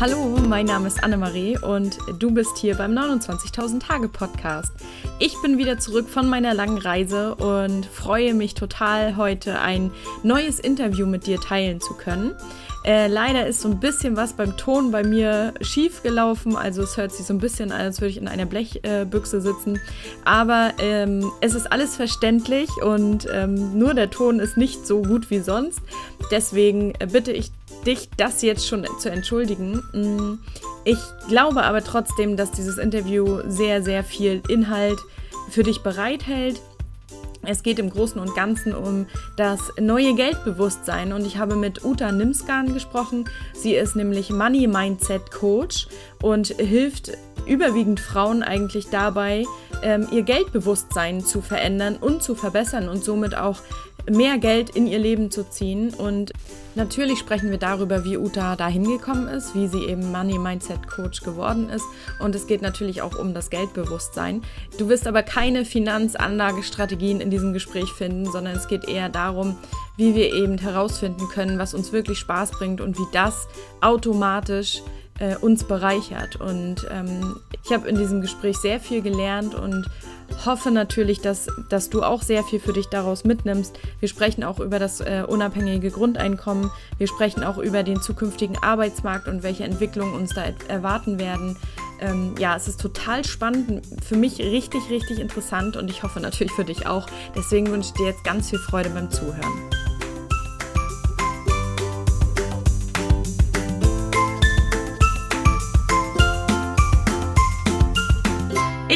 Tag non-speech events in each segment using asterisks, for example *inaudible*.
Hallo, mein Name ist Annemarie und du bist hier beim 29.000 Tage Podcast. Ich bin wieder zurück von meiner langen Reise und freue mich total, heute ein neues Interview mit dir teilen zu können. Äh, leider ist so ein bisschen was beim Ton bei mir schief gelaufen. Also es hört sich so ein bisschen an, als würde ich in einer Blechbüchse äh, sitzen. Aber ähm, es ist alles verständlich und ähm, nur der Ton ist nicht so gut wie sonst. Deswegen äh, bitte ich dich, das jetzt schon zu entschuldigen. Mm, ich glaube aber trotzdem, dass dieses Interview sehr, sehr viel Inhalt für dich bereithält. Es geht im Großen und Ganzen um das neue Geldbewusstsein und ich habe mit Uta Nimskan gesprochen. Sie ist nämlich Money Mindset Coach und hilft überwiegend Frauen eigentlich dabei, ähm, ihr Geldbewusstsein zu verändern und zu verbessern und somit auch mehr Geld in ihr Leben zu ziehen. Und natürlich sprechen wir darüber, wie Uta da hingekommen ist, wie sie eben Money Mindset Coach geworden ist. Und es geht natürlich auch um das Geldbewusstsein. Du wirst aber keine Finanzanlagestrategien in diesem Gespräch finden, sondern es geht eher darum, wie wir eben herausfinden können, was uns wirklich Spaß bringt und wie das automatisch äh, uns bereichert. Und ähm, ich habe in diesem Gespräch sehr viel gelernt und hoffe natürlich, dass, dass du auch sehr viel für dich daraus mitnimmst. Wir sprechen auch über das äh, unabhängige Grundeinkommen. Wir sprechen auch über den zukünftigen Arbeitsmarkt und welche Entwicklungen uns da erwarten werden. Ähm, ja, es ist total spannend, für mich richtig, richtig interessant und ich hoffe natürlich für dich auch. Deswegen wünsche ich dir jetzt ganz viel Freude beim Zuhören.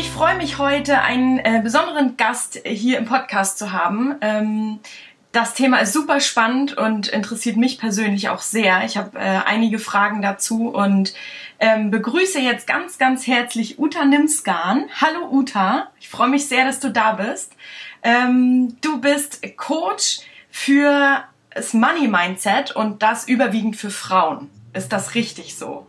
Freue mich heute, einen äh, besonderen Gast hier im Podcast zu haben. Ähm, das Thema ist super spannend und interessiert mich persönlich auch sehr. Ich habe äh, einige Fragen dazu und ähm, begrüße jetzt ganz, ganz herzlich Uta Nimskan. Hallo Uta, ich freue mich sehr, dass du da bist. Ähm, du bist Coach für das Money Mindset und das überwiegend für Frauen. Ist das richtig so?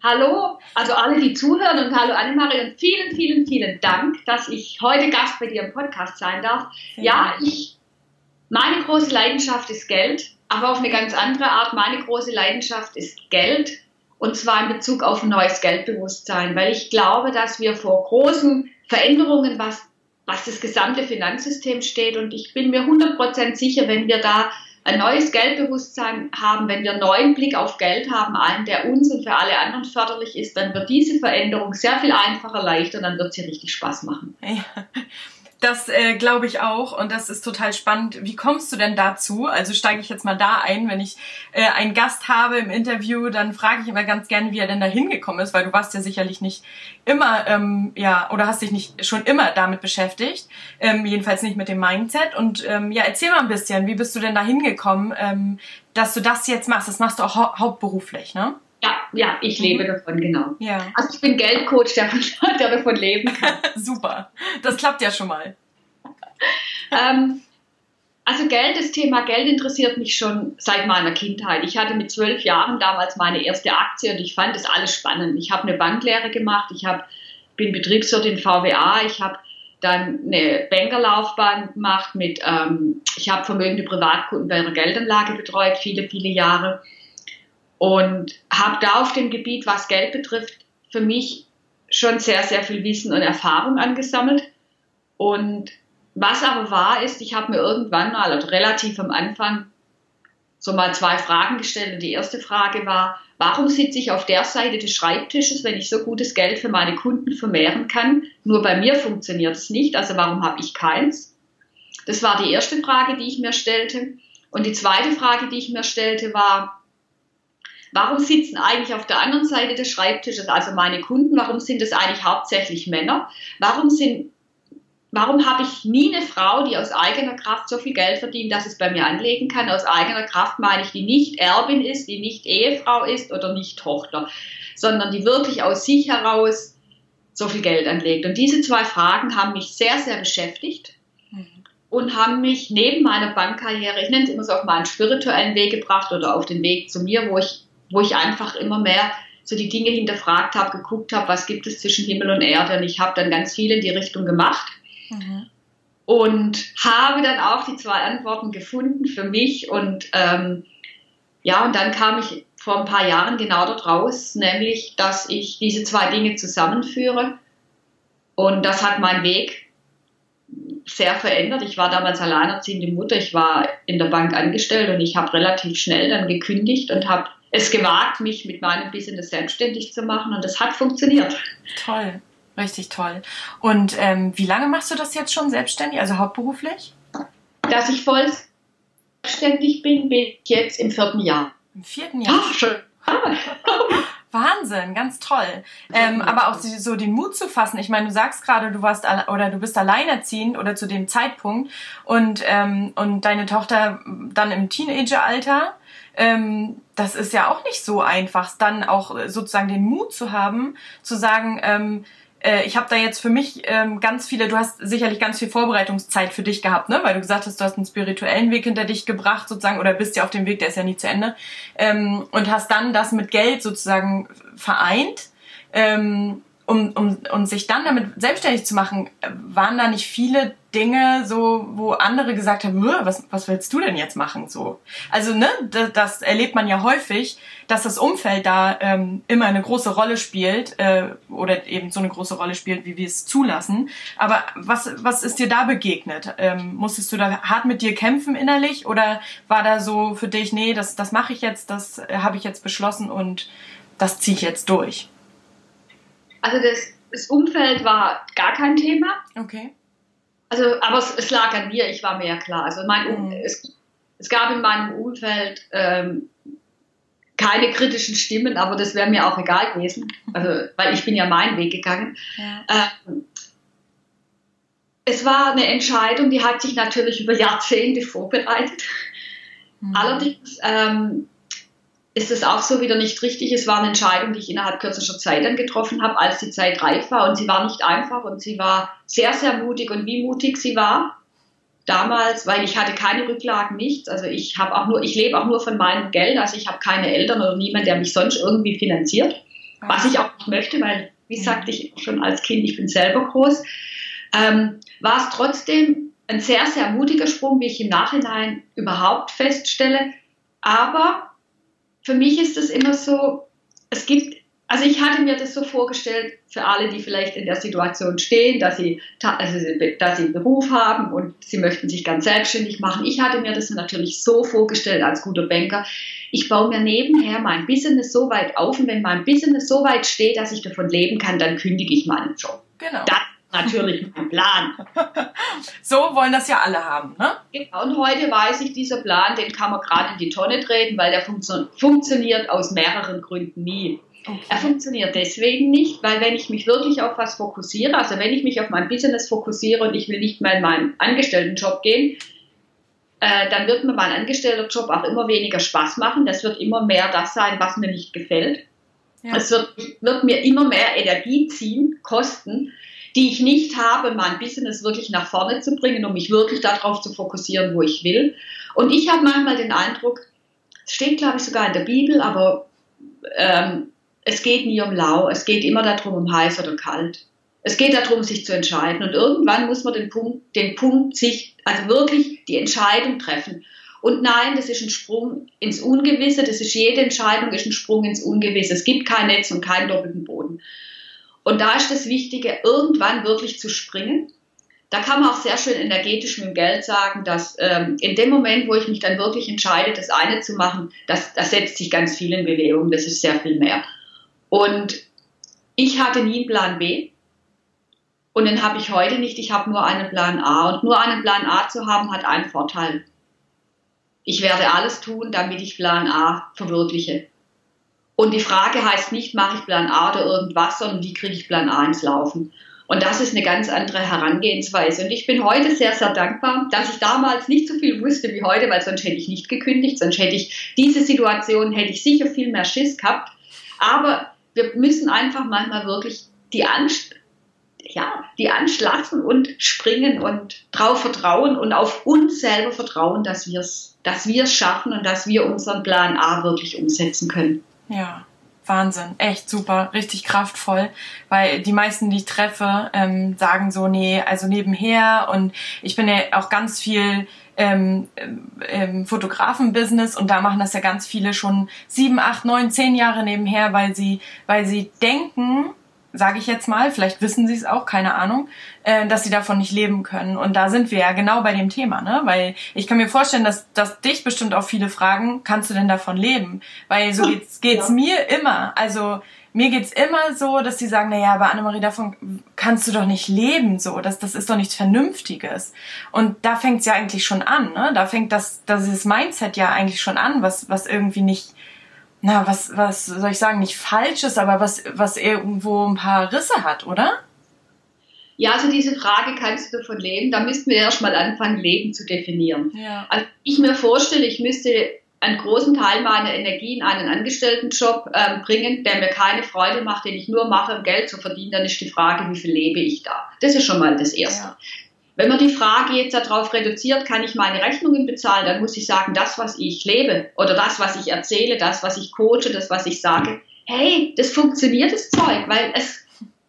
Hallo, also alle, die zuhören und hallo Annemarie und vielen, vielen, vielen Dank, dass ich heute Gast bei dir im Podcast sein darf. Sehr ja, ich, meine große Leidenschaft ist Geld, aber auf eine ganz andere Art. Meine große Leidenschaft ist Geld und zwar in Bezug auf ein neues Geldbewusstsein, weil ich glaube, dass wir vor großen Veränderungen, was, was das gesamte Finanzsystem steht und ich bin mir 100% sicher, wenn wir da ein neues Geldbewusstsein haben, wenn wir einen neuen Blick auf Geld haben, einen, der uns und für alle anderen förderlich ist, dann wird diese Veränderung sehr viel einfacher, leichter dann wird sie richtig Spaß machen. Ja. Das äh, glaube ich auch und das ist total spannend. Wie kommst du denn dazu? Also steige ich jetzt mal da ein, wenn ich äh, einen Gast habe im Interview, dann frage ich immer ganz gerne, wie er denn da hingekommen ist, weil du warst ja sicherlich nicht immer, ähm, ja, oder hast dich nicht schon immer damit beschäftigt, ähm, jedenfalls nicht mit dem Mindset. Und ähm, ja, erzähl mal ein bisschen, wie bist du denn da hingekommen, ähm, dass du das jetzt machst? Das machst du auch hau hauptberuflich, ne? Ja, ja, ich mhm. lebe davon, genau. Ja. Also ich bin Geldcoach, der, *laughs* der davon leben kann. *laughs* Super, das klappt ja schon mal. ähm, also Geld, das Thema Geld interessiert mich schon seit meiner Kindheit. Ich hatte mit zwölf Jahren damals meine erste Aktie und ich fand das alles spannend. Ich habe eine Banklehre gemacht, ich hab, bin Betriebswirt in VWA, ich habe dann eine Bankerlaufbahn gemacht mit, ähm, ich habe vermögende Privatkunden bei einer Geldanlage betreut, viele, viele Jahre und habe da auf dem Gebiet, was Geld betrifft, für mich schon sehr, sehr viel Wissen und Erfahrung angesammelt. Und was aber wahr ist, ich habe mir irgendwann mal, also relativ am Anfang, so mal zwei Fragen gestellt. Und die erste Frage war, warum sitze ich auf der Seite des Schreibtisches, wenn ich so gutes Geld für meine Kunden vermehren kann? Nur bei mir funktioniert es nicht, also warum habe ich keins? Das war die erste Frage, die ich mir stellte. Und die zweite Frage, die ich mir stellte, war, Warum sitzen eigentlich auf der anderen Seite des Schreibtisches, also meine Kunden, warum sind es eigentlich hauptsächlich Männer? Warum sind Warum habe ich nie eine Frau, die aus eigener Kraft so viel Geld verdient, dass es bei mir anlegen kann? Aus eigener Kraft meine ich, die nicht Erbin ist, die nicht Ehefrau ist oder nicht Tochter, sondern die wirklich aus sich heraus so viel Geld anlegt. Und diese zwei Fragen haben mich sehr, sehr beschäftigt mhm. und haben mich neben meiner Bankkarriere, ich nenne es immer so, auf meinen spirituellen Weg gebracht oder auf den Weg zu mir, wo ich wo ich einfach immer mehr so die Dinge hinterfragt habe, geguckt habe, was gibt es zwischen Himmel und Erde. Und ich habe dann ganz viel in die Richtung gemacht. Mhm. Und habe dann auch die zwei Antworten gefunden für mich. Und ähm, ja, und dann kam ich vor ein paar Jahren genau dort raus, nämlich, dass ich diese zwei Dinge zusammenführe. Und das hat meinen Weg sehr verändert. Ich war damals alleinerziehende Mutter, ich war in der Bank angestellt und ich habe relativ schnell dann gekündigt und habe es gewagt, mich mit meinem Business selbstständig zu machen und das hat funktioniert. Toll, richtig toll. Und ähm, wie lange machst du das jetzt schon selbstständig, also hauptberuflich? Dass ich voll selbstständig bin, bin ich jetzt im vierten Jahr. Im vierten Jahr? Ach, schön. *laughs* Wahnsinn, ganz toll. Ähm, aber auch so den Mut zu fassen. Ich meine, du sagst gerade, du warst oder du bist alleinerziehend oder zu dem Zeitpunkt und ähm, und deine Tochter dann im Teenageralter. Ähm, das ist ja auch nicht so einfach, dann auch sozusagen den Mut zu haben, zu sagen, ähm, äh, ich habe da jetzt für mich ähm, ganz viele, du hast sicherlich ganz viel Vorbereitungszeit für dich gehabt, ne? weil du gesagt hast, du hast einen spirituellen Weg hinter dich gebracht sozusagen oder bist ja auf dem Weg, der ist ja nie zu Ende ähm, und hast dann das mit Geld sozusagen vereint. Ähm, um, um, um sich dann damit selbstständig zu machen, waren da nicht viele Dinge so, wo andere gesagt haben, was, was willst du denn jetzt machen? So. Also, ne, das, das erlebt man ja häufig, dass das Umfeld da ähm, immer eine große Rolle spielt, äh, oder eben so eine große Rolle spielt, wie wir es zulassen. Aber was, was ist dir da begegnet? Ähm, musstest du da hart mit dir kämpfen innerlich oder war da so für dich, nee, das, das mache ich jetzt, das äh, habe ich jetzt beschlossen und das ziehe ich jetzt durch? Also das, das Umfeld war gar kein Thema. Okay. Also, aber es, es lag an mir, ich war mir ja klar. Also mein, mhm. es, es gab in meinem Umfeld ähm, keine kritischen Stimmen, aber das wäre mir auch egal gewesen, also, weil ich bin ja meinen Weg gegangen. Ja. Ähm, es war eine Entscheidung, die hat sich natürlich über Jahrzehnte vorbereitet. Mhm. Allerdings ähm, ist es auch so wieder nicht richtig. Es war eine Entscheidung, die ich innerhalb kürzester Zeit dann getroffen habe, als die Zeit reif war. Und sie war nicht einfach und sie war sehr, sehr mutig. Und wie mutig sie war damals, weil ich hatte keine Rücklagen, nichts. Also ich habe auch nur, ich lebe auch nur von meinem Geld. Also ich habe keine Eltern oder niemand, der mich sonst irgendwie finanziert. Was ich auch nicht möchte, weil, wie sagte ich schon als Kind, ich bin selber groß. Ähm, war es trotzdem ein sehr, sehr mutiger Sprung, wie ich im Nachhinein überhaupt feststelle. Aber für mich ist es immer so, es gibt, also ich hatte mir das so vorgestellt für alle, die vielleicht in der Situation stehen, dass sie, also, dass sie einen Beruf haben und sie möchten sich ganz selbstständig machen. Ich hatte mir das natürlich so vorgestellt als guter Banker. Ich baue mir nebenher mein Business so weit auf und wenn mein Business so weit steht, dass ich davon leben kann, dann kündige ich meinen Job. Genau. Das natürlich mein Plan. *laughs* so wollen das ja alle haben, ne? Genau, und heute weiß ich, dieser Plan, den kann man gerade in die Tonne treten, weil der funktio funktioniert aus mehreren Gründen nie. Okay. Er funktioniert deswegen nicht, weil wenn ich mich wirklich auf was fokussiere, also wenn ich mich auf mein Business fokussiere und ich will nicht mehr in meinen Angestelltenjob gehen, äh, dann wird mir mein Angestellterjob auch immer weniger Spaß machen. Das wird immer mehr das sein, was mir nicht gefällt. Ja. Es wird, wird mir immer mehr Energie ziehen, kosten, die ich nicht habe, mein Business wirklich nach vorne zu bringen, um mich wirklich darauf zu fokussieren, wo ich will. Und ich habe manchmal den Eindruck, es steht, glaube ich, sogar in der Bibel, aber ähm, es geht nie um lau, es geht immer darum, um heiß oder kalt. Es geht darum, sich zu entscheiden. Und irgendwann muss man den Punkt, den Punkt sich, also wirklich die Entscheidung treffen. Und nein, das ist ein Sprung ins Ungewisse. Das ist jede Entscheidung ist ein Sprung ins Ungewisse. Es gibt kein Netz und keinen doppelten Boden. Und da ist das Wichtige, irgendwann wirklich zu springen. Da kann man auch sehr schön energetisch mit dem Geld sagen, dass ähm, in dem Moment, wo ich mich dann wirklich entscheide, das eine zu machen, das, das setzt sich ganz viel in Bewegung. Das ist sehr viel mehr. Und ich hatte nie einen Plan B. Und den habe ich heute nicht. Ich habe nur einen Plan A. Und nur einen Plan A zu haben, hat einen Vorteil. Ich werde alles tun, damit ich Plan A verwirkliche. Und die Frage heißt nicht, mache ich Plan A oder irgendwas, sondern wie kriege ich Plan A ins Laufen? Und das ist eine ganz andere Herangehensweise. Und ich bin heute sehr, sehr dankbar, dass ich damals nicht so viel wusste wie heute, weil sonst hätte ich nicht gekündigt, sonst hätte ich diese Situation, hätte ich sicher viel mehr Schiss gehabt. Aber wir müssen einfach manchmal wirklich die Angst, ja, die anschlafen und springen und drauf vertrauen und auf uns selber vertrauen, dass wir es, dass wir es schaffen und dass wir unseren Plan A wirklich umsetzen können. Ja, Wahnsinn, echt super, richtig kraftvoll, weil die meisten, die ich treffe, ähm, sagen so, nee, also nebenher. Und ich bin ja auch ganz viel ähm, ähm, Fotografenbusiness. Und da machen das ja ganz viele schon sieben, acht, neun, zehn Jahre nebenher, weil sie, weil sie denken, sage ich jetzt mal, vielleicht wissen sie es auch, keine Ahnung, äh, dass sie davon nicht leben können. Und da sind wir ja genau bei dem Thema, ne? Weil ich kann mir vorstellen, dass, dass dich bestimmt auch viele fragen, kannst du denn davon leben? Weil so geht's, geht's ja. mir immer. Also mir geht's immer so, dass die sagen, na ja, aber Annemarie, davon kannst du doch nicht leben, so, das, das ist doch nichts Vernünftiges. Und da fängt's ja eigentlich schon an, ne? Da fängt das, das ist Mindset ja eigentlich schon an, was, was irgendwie nicht, na, was, was soll ich sagen, nicht falsch ist, aber was, was irgendwo ein paar Risse hat, oder? Ja, also diese Frage, kannst du davon leben? Da müssten wir erstmal anfangen, Leben zu definieren. Ja. Also ich mir vorstelle, ich müsste einen großen Teil meiner Energie in einen Angestelltenjob ähm, bringen, der mir keine Freude macht, den ich nur mache, um Geld zu verdienen, dann ist die Frage, wie viel lebe ich da? Das ist schon mal das Erste. Ja. Wenn man die Frage jetzt darauf reduziert, kann ich meine Rechnungen bezahlen, dann muss ich sagen, das, was ich lebe oder das, was ich erzähle, das, was ich coache, das, was ich sage, hey, das funktioniert, das Zeug, weil es,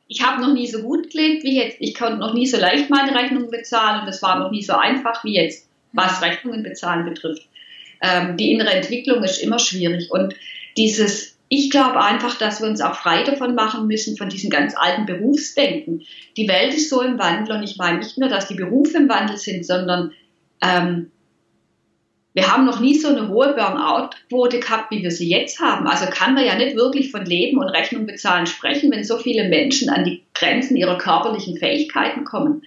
ich habe noch nie so gut gelebt wie jetzt. Ich konnte noch nie so leicht meine Rechnungen bezahlen und es war noch nie so einfach wie jetzt, was Rechnungen bezahlen betrifft. Ähm, die innere Entwicklung ist immer schwierig und dieses ich glaube einfach, dass wir uns auch frei davon machen müssen, von diesem ganz alten Berufsdenken. Die Welt ist so im Wandel und ich meine nicht nur, dass die Berufe im Wandel sind, sondern ähm, wir haben noch nie so eine hohe Burnout-Quote gehabt, wie wir sie jetzt haben. Also kann man ja nicht wirklich von Leben und Rechnung bezahlen sprechen, wenn so viele Menschen an die Grenzen ihrer körperlichen Fähigkeiten kommen.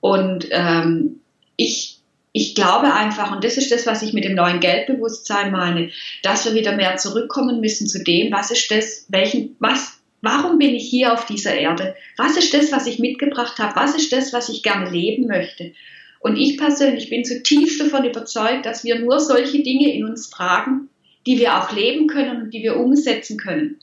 Und ähm, ich ich glaube einfach, und das ist das, was ich mit dem neuen Geldbewusstsein meine, dass wir wieder mehr zurückkommen müssen zu dem, was ist das, welchen, was, warum bin ich hier auf dieser Erde? Was ist das, was ich mitgebracht habe? Was ist das, was ich gerne leben möchte? Und ich persönlich bin zutiefst davon überzeugt, dass wir nur solche Dinge in uns tragen, die wir auch leben können und die wir umsetzen können.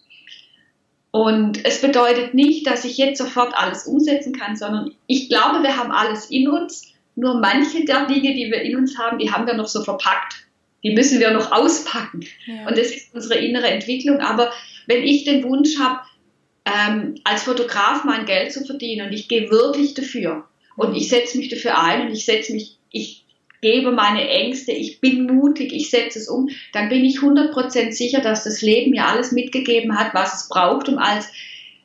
Und es bedeutet nicht, dass ich jetzt sofort alles umsetzen kann, sondern ich glaube, wir haben alles in uns nur manche der Dinge, die wir in uns haben, die haben wir noch so verpackt. Die müssen wir noch auspacken. Ja. Und das ist unsere innere Entwicklung. Aber wenn ich den Wunsch habe, ähm, als Fotograf mein Geld zu verdienen und ich gehe wirklich dafür und ich setze mich dafür ein und ich setze mich, ich gebe meine Ängste, ich bin mutig, ich setze es um, dann bin ich 100% sicher, dass das Leben mir alles mitgegeben hat, was es braucht, um als,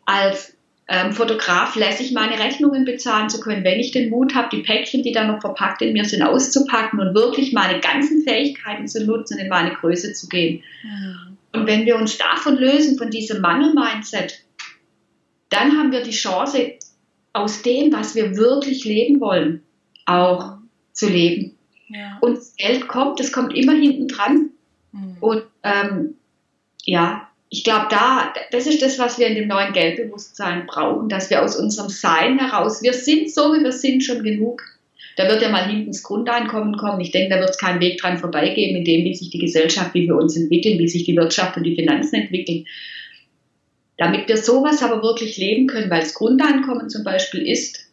als ähm, Fotograf lässig meine Rechnungen bezahlen zu können, wenn ich den Mut habe, die Päckchen, die da noch verpackt in mir sind, auszupacken und wirklich meine ganzen Fähigkeiten zu nutzen, in meine Größe zu gehen. Mhm. Und wenn wir uns davon lösen, von diesem Mangel-Mindset, dann haben wir die Chance, aus dem, was wir wirklich leben wollen, auch zu leben. Ja. Und Geld kommt, es kommt immer hinten dran. Mhm. Und ähm, ja, ich glaube, da, das ist das, was wir in dem neuen Geldbewusstsein brauchen, dass wir aus unserem Sein heraus, wir sind so, wie wir sind, schon genug. Da wird ja mal hinten das Grundeinkommen kommen. Ich denke, da wird es keinen Weg dran vorbeigeben, in dem, wie sich die Gesellschaft, wie wir uns entwickeln, wie sich die Wirtschaft und die Finanzen entwickeln. Damit wir sowas aber wirklich leben können, weil das Grundeinkommen zum Beispiel ist,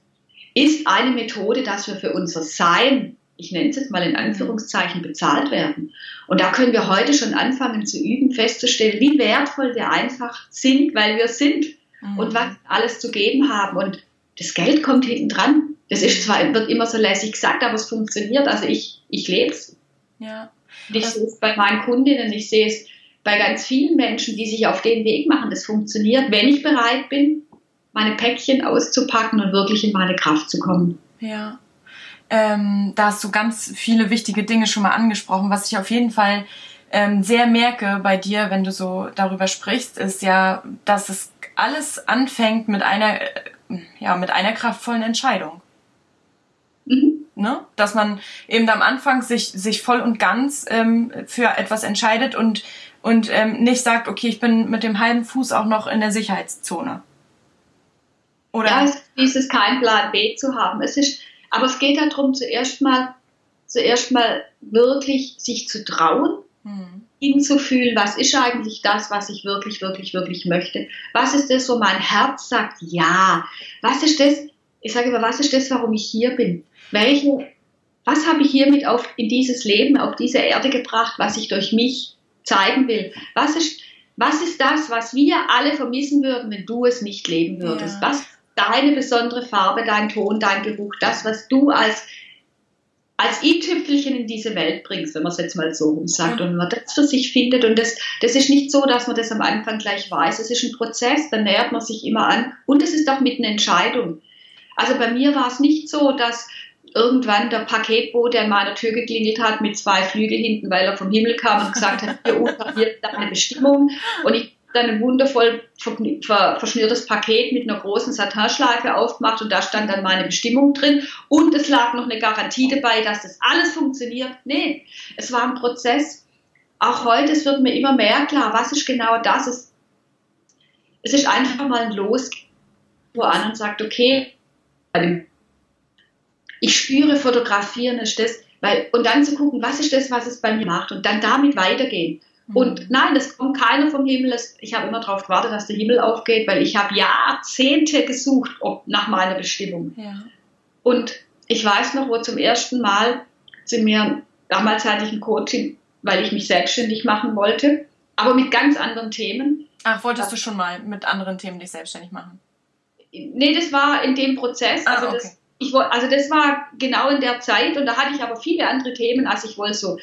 ist eine Methode, dass wir für unser Sein ich nenne es jetzt mal in Anführungszeichen, bezahlt werden. Und da können wir heute schon anfangen zu üben, festzustellen, wie wertvoll wir einfach sind, weil wir sind mhm. und was alles zu geben haben. Und das Geld kommt hinten dran. Das ist zwar, wird immer so lässig gesagt, aber es funktioniert. Also ich, ich lebe es. Ja. ich sehe es bei meinen Kundinnen, ich sehe es bei ganz vielen Menschen, die sich auf den Weg machen. Das funktioniert, wenn ich bereit bin, meine Päckchen auszupacken und wirklich in meine Kraft zu kommen. Ja. Ähm, da hast du ganz viele wichtige Dinge schon mal angesprochen. Was ich auf jeden Fall ähm, sehr merke bei dir, wenn du so darüber sprichst, ist ja, dass es alles anfängt mit einer, äh, ja, mit einer kraftvollen Entscheidung. Mhm. Ne? Dass man eben am Anfang sich, sich voll und ganz ähm, für etwas entscheidet und, und ähm, nicht sagt, okay, ich bin mit dem halben Fuß auch noch in der Sicherheitszone. Oder? Ja, es ist es kein Plan B zu haben. Es ist, aber es geht darum, zuerst mal, zuerst mal wirklich sich zu trauen, mhm. hinzufühlen, was ist eigentlich das, was ich wirklich, wirklich, wirklich möchte? Was ist das, wo mein Herz sagt, ja? Was ist das, ich sage immer, was ist das, warum ich hier bin? Welche, was habe ich hiermit auf, in dieses Leben, auf diese Erde gebracht, was ich durch mich zeigen will? Was ist, was ist das, was wir alle vermissen würden, wenn du es nicht leben würdest? Ja. Was deine besondere Farbe, dein Ton, dein Geruch, das, was du als als i-Tüpfelchen in diese Welt bringst, wenn man es jetzt mal so rum sagt, und man das für sich findet. Und das, das ist nicht so, dass man das am Anfang gleich weiß. Es ist ein Prozess, da nähert man sich immer an. Und es ist auch mit einer Entscheidung. Also bei mir war es nicht so, dass irgendwann der Paketbote an meiner Tür geklingelt hat mit zwei Flügel hinten, weil er vom Himmel kam und gesagt hat, *laughs* hier unten hier ist deine Bestimmung. Und ich dann ein wundervoll verschnürtes Paket mit einer großen Satinschleife aufgemacht und da stand dann meine Bestimmung drin und es lag noch eine Garantie dabei, dass das alles funktioniert. Nee, es war ein Prozess. Auch heute, es wird mir immer mehr klar, was ist genau das. Es, es ist einfach mal ein Los, wo an und sagt, okay, ich spüre Fotografieren ist das, weil, und dann zu gucken, was ist das, was es bei mir macht und dann damit weitergehen. Und mhm. nein, es kommt keiner vom Himmel. Ich habe immer darauf gewartet, dass der Himmel aufgeht, weil ich habe Jahrzehnte gesucht ob, nach meiner Bestimmung. Ja. Und ich weiß noch, wo zum ersten Mal zu mir, damals hatte ich ein Coaching, weil ich mich selbstständig machen wollte, aber mit ganz anderen Themen. Ach, wolltest du schon mal mit anderen Themen dich selbstständig machen? Nee, das war in dem Prozess. Ah, also, okay. das, ich, also das war genau in der Zeit und da hatte ich aber viele andere Themen. Also ich wollte so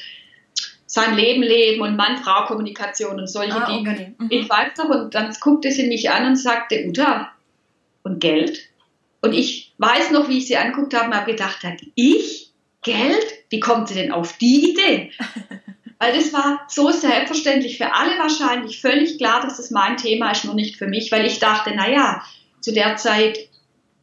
sein Leben leben und Mann-Frau-Kommunikation und solche ah, Dinge. Okay. Mhm. Ich weiß noch, und dann guckte sie mich an und sagte, Uta, und Geld? Und ich weiß noch, wie ich sie anguckt habe und habe gedacht, ich? Geld? Wie kommt sie denn auf die Idee? *laughs* Weil das war so selbstverständlich für alle wahrscheinlich völlig klar, dass das mein Thema ist, nur nicht für mich, weil ich dachte, naja, zu der Zeit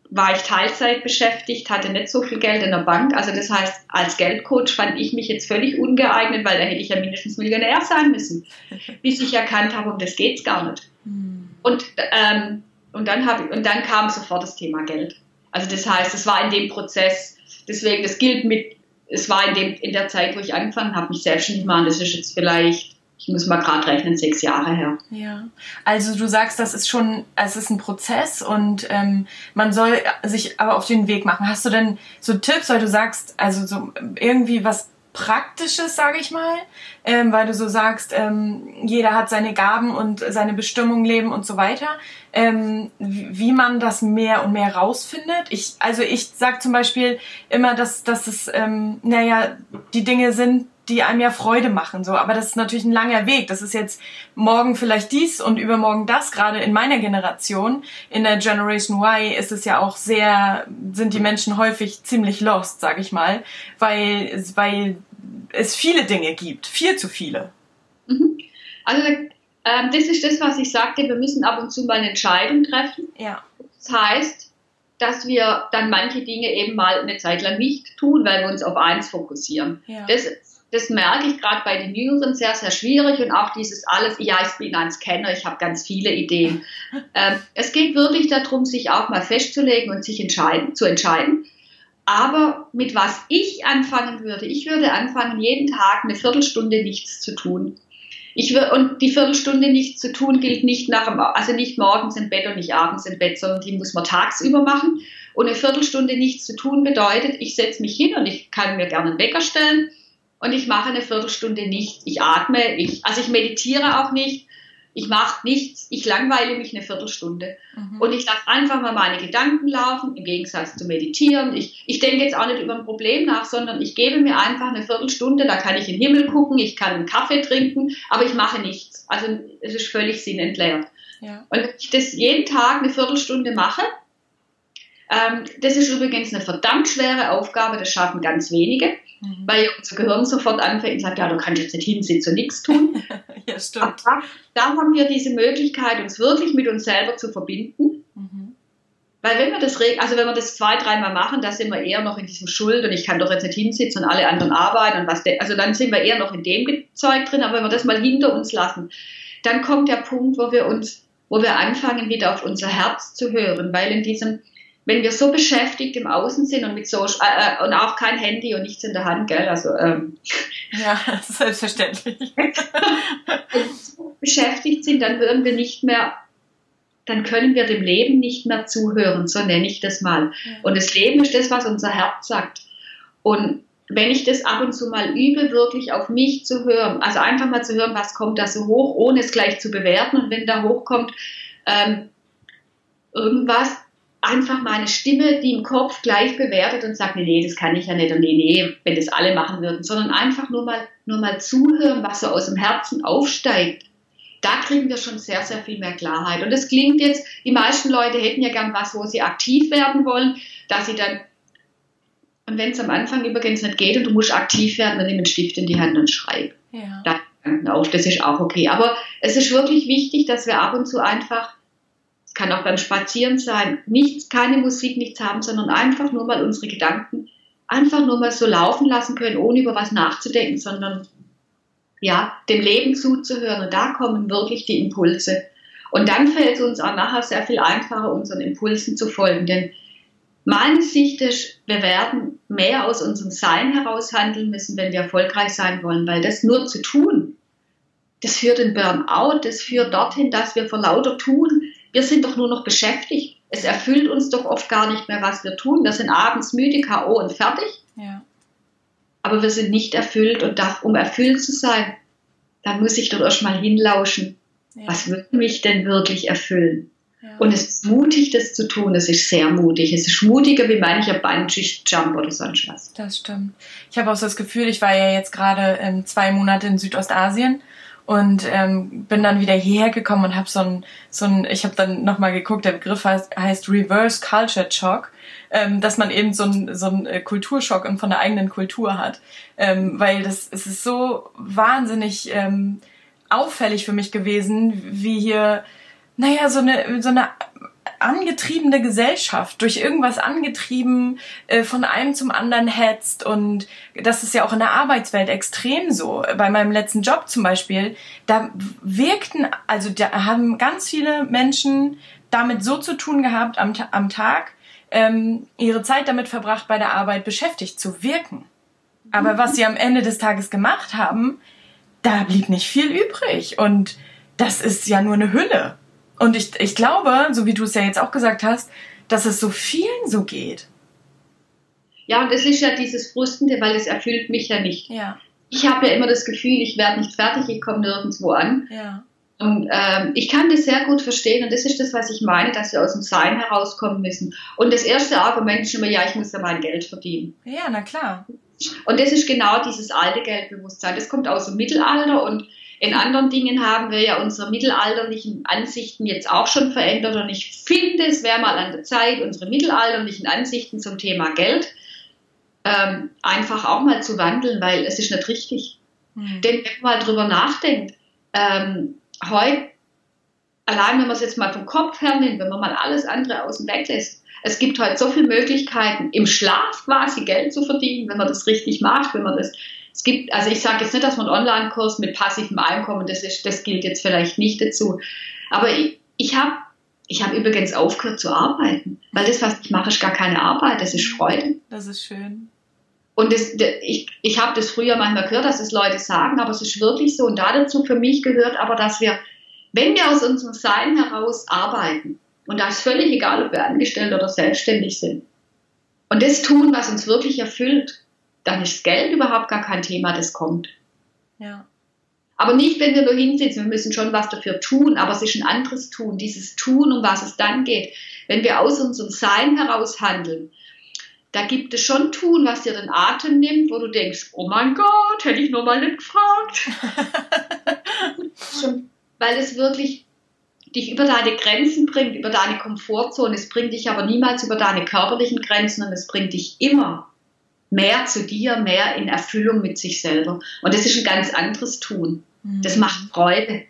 war ich Teilzeit beschäftigt, hatte nicht so viel Geld in der Bank. Also das heißt, als Geldcoach fand ich mich jetzt völlig ungeeignet, weil da hätte ich ja mindestens Millionär sein müssen, *laughs* bis ich erkannt habe, um das geht's gar nicht. Hm. Und, ähm, und, dann hab, und dann kam sofort das Thema Geld. Also das heißt, es war in dem Prozess, deswegen, das gilt mit, es war in, dem, in der Zeit, wo ich angefangen habe, mich selbstständig machen, das ist jetzt vielleicht ich muss mal gerade rechnen, sechs Jahre her. Ja, also du sagst, das ist schon, es ist ein Prozess und ähm, man soll sich aber auf den Weg machen. Hast du denn so Tipps, weil du sagst, also so irgendwie was Praktisches, sage ich mal, ähm, weil du so sagst, ähm, jeder hat seine Gaben und seine Bestimmung leben und so weiter, ähm, wie man das mehr und mehr rausfindet. Ich, also ich sag zum Beispiel immer, dass, dass es, ähm, naja, die Dinge sind, die einem ja Freude machen, so. Aber das ist natürlich ein langer Weg. Das ist jetzt morgen vielleicht dies und übermorgen das. Gerade in meiner Generation, in der Generation Y, ist es ja auch sehr, sind die Menschen häufig ziemlich lost, sag ich mal, weil, weil es viele Dinge gibt. Viel zu viele. Mhm. Also, ähm, das ist das, was ich sagte. Wir müssen ab und zu mal eine Entscheidung treffen. Ja. Das heißt, dass wir dann manche Dinge eben mal eine Zeit lang nicht tun, weil wir uns auf eins fokussieren. Ja. Das das merke ich gerade bei den Jüngeren sehr, sehr schwierig und auch dieses alles, ja, ich bin ein Scanner, ich habe ganz viele Ideen. Ähm, es geht wirklich darum, sich auch mal festzulegen und sich entscheiden, zu entscheiden. Aber mit was ich anfangen würde, ich würde anfangen, jeden Tag eine Viertelstunde nichts zu tun. Ich will, und die Viertelstunde nichts zu tun gilt nicht nach also nicht morgens im Bett und nicht abends im Bett, sondern die muss man tagsüber machen. Und eine Viertelstunde nichts zu tun bedeutet, ich setze mich hin und ich kann mir gerne einen Wecker stellen und ich mache eine Viertelstunde nichts. Ich atme, ich, also ich meditiere auch nicht, ich mache nichts, ich langweile mich eine Viertelstunde. Mhm. Und ich lasse einfach mal meine Gedanken laufen, im Gegensatz zu meditieren. Ich, ich denke jetzt auch nicht über ein Problem nach, sondern ich gebe mir einfach eine Viertelstunde, da kann ich in den Himmel gucken, ich kann einen Kaffee trinken, aber ich mache nichts. Also es ist völlig sinnentleert. Ja. Und wenn ich das jeden Tag eine Viertelstunde mache, ähm, das ist übrigens eine verdammt schwere Aufgabe, das schaffen ganz wenige. Mhm. Weil unser Gehirn sofort anfängt und sagt, ja, du kannst jetzt nicht hinsitzen und nichts tun. *laughs* ja, stimmt. Da, da, haben wir diese Möglichkeit, uns wirklich mit uns selber zu verbinden. Mhm. Weil wenn wir das, also wenn wir das zwei, dreimal machen, da sind wir eher noch in diesem Schuld und ich kann doch jetzt nicht hinsitzen und alle anderen arbeiten und was, also dann sind wir eher noch in dem Zeug drin, aber wenn wir das mal hinter uns lassen, dann kommt der Punkt, wo wir uns, wo wir anfangen, wieder auf unser Herz zu hören, weil in diesem, wenn wir so beschäftigt im Außen sind und mit so äh, äh, und auch kein Handy und nichts in der Hand, gell? Also ähm, ja, *laughs* selbstverständlich. *laughs* wenn wir so beschäftigt sind, dann hören wir nicht mehr, dann können wir dem Leben nicht mehr zuhören. So nenne ich das mal. Und das Leben ist das, was unser Herz sagt. Und wenn ich das ab und zu mal übe, wirklich auf mich zu hören, also einfach mal zu hören, was kommt da so hoch, ohne es gleich zu bewerten. Und wenn da hochkommt ähm, irgendwas, einfach meine Stimme, die im Kopf gleich bewertet und sagt, nee, nee, das kann ich ja nicht und nee, nee, wenn das alle machen würden, sondern einfach nur mal, nur mal zuhören, was so aus dem Herzen aufsteigt. Da kriegen wir schon sehr, sehr viel mehr Klarheit. Und es klingt jetzt, die meisten Leute hätten ja gern was, wo sie aktiv werden wollen, dass sie dann, und wenn es am Anfang übrigens nicht geht und du musst aktiv werden, dann nimm einen Stift in die Hand und schreib. Ja. auf, das ist auch okay. Aber es ist wirklich wichtig, dass wir ab und zu einfach kann auch beim Spazieren sein, nichts, keine Musik, nichts haben, sondern einfach nur mal unsere Gedanken einfach nur mal so laufen lassen können, ohne über was nachzudenken, sondern ja, dem Leben zuzuhören. Und da kommen wirklich die Impulse. Und dann fällt es uns auch nachher sehr viel einfacher, unseren Impulsen zu folgen. Denn meine Sicht ist, wir werden mehr aus unserem Sein heraus handeln müssen, wenn wir erfolgreich sein wollen, weil das nur zu tun, das führt in Burnout, das führt dorthin, dass wir vor lauter Tun wir sind doch nur noch beschäftigt. Es erfüllt uns doch oft gar nicht mehr, was wir tun. Wir sind abends müde, K.O. und fertig. Ja. Aber wir sind nicht erfüllt und um erfüllt zu sein, dann muss ich doch erstmal hinlauschen. Ja. Was würde mich denn wirklich erfüllen? Ja. Und es ist mutig, das zu tun. Es ist sehr mutig. Es ist mutiger wie mancher Bungee-Jump oder sonst was. Das stimmt. Ich habe auch so das Gefühl, ich war ja jetzt gerade ähm, zwei Monate in Südostasien und ähm, bin dann wieder hierher gekommen und habe so ein, so ein, ich habe dann nochmal geguckt, der Begriff heißt, heißt Reverse Culture Shock, ähm, dass man eben so ein, so ein äh, Kulturschock von der eigenen Kultur hat, ähm, weil das es ist so wahnsinnig ähm, auffällig für mich gewesen, wie hier naja, so eine, so eine angetriebene Gesellschaft, durch irgendwas angetrieben, äh, von einem zum anderen hetzt. Und das ist ja auch in der Arbeitswelt extrem so. Bei meinem letzten Job zum Beispiel, da wirkten, also da haben ganz viele Menschen damit so zu tun gehabt am, am Tag, ähm, ihre Zeit damit verbracht, bei der Arbeit beschäftigt zu wirken. Aber was sie am Ende des Tages gemacht haben, da blieb nicht viel übrig. Und das ist ja nur eine Hülle. Und ich, ich glaube, so wie du es ja jetzt auch gesagt hast, dass es so vielen so geht. Ja, und es ist ja dieses Frustende, weil es erfüllt mich ja nicht. Ja. Ich habe ja immer das Gefühl, ich werde nicht fertig, ich komme nirgendwo an. Ja. Und ähm, ich kann das sehr gut verstehen und das ist das, was ich meine, dass wir aus dem Sein herauskommen müssen. Und das erste Argument ist immer, ja, ich muss ja mein Geld verdienen. Ja, na klar. Und das ist genau dieses alte Geldbewusstsein. Das kommt aus dem Mittelalter und in anderen Dingen haben wir ja unsere mittelalterlichen Ansichten jetzt auch schon verändert und ich finde, es wäre mal an der Zeit, unsere mittelalterlichen Ansichten zum Thema Geld ähm, einfach auch mal zu wandeln, weil es ist nicht richtig. Mhm. Denn wenn man mal drüber nachdenkt, ähm, heute, allein wenn man es jetzt mal vom Kopf her nimmt, wenn man mal alles andere außen weg lässt, es gibt heute so viele Möglichkeiten, im Schlaf quasi Geld zu verdienen, wenn man das richtig macht, wenn man das es gibt, also ich sage jetzt nicht, dass man Online-Kurs mit passivem Einkommen, das, ist, das gilt jetzt vielleicht nicht dazu. Aber ich, ich habe ich hab übrigens aufgehört zu arbeiten, weil das, was ich mache, ist gar keine Arbeit, das ist Freude. Das ist schön. Und das, ich, ich habe das früher manchmal gehört, dass es Leute sagen, aber es ist wirklich so. Und da dazu für mich gehört aber, dass wir, wenn wir aus unserem Sein heraus arbeiten, und da ist völlig egal, ob wir angestellt oder selbstständig sind, und das tun, was uns wirklich erfüllt, dann ist Geld überhaupt gar kein Thema, das kommt. Ja. Aber nicht, wenn wir nur hinsitzen, wir müssen schon was dafür tun, aber es ist ein anderes Tun, dieses Tun, um was es dann geht. Wenn wir aus unserem Sein heraus handeln, da gibt es schon Tun, was dir den Atem nimmt, wo du denkst, oh mein Gott, hätte ich nur mal nicht gefragt. *laughs* weil es wirklich dich über deine Grenzen bringt, über deine Komfortzone. Es bringt dich aber niemals über deine körperlichen Grenzen und es bringt dich immer mehr zu dir, mehr in Erfüllung mit sich selber. Und das ist ein ganz anderes Tun. Das mhm. macht Freude.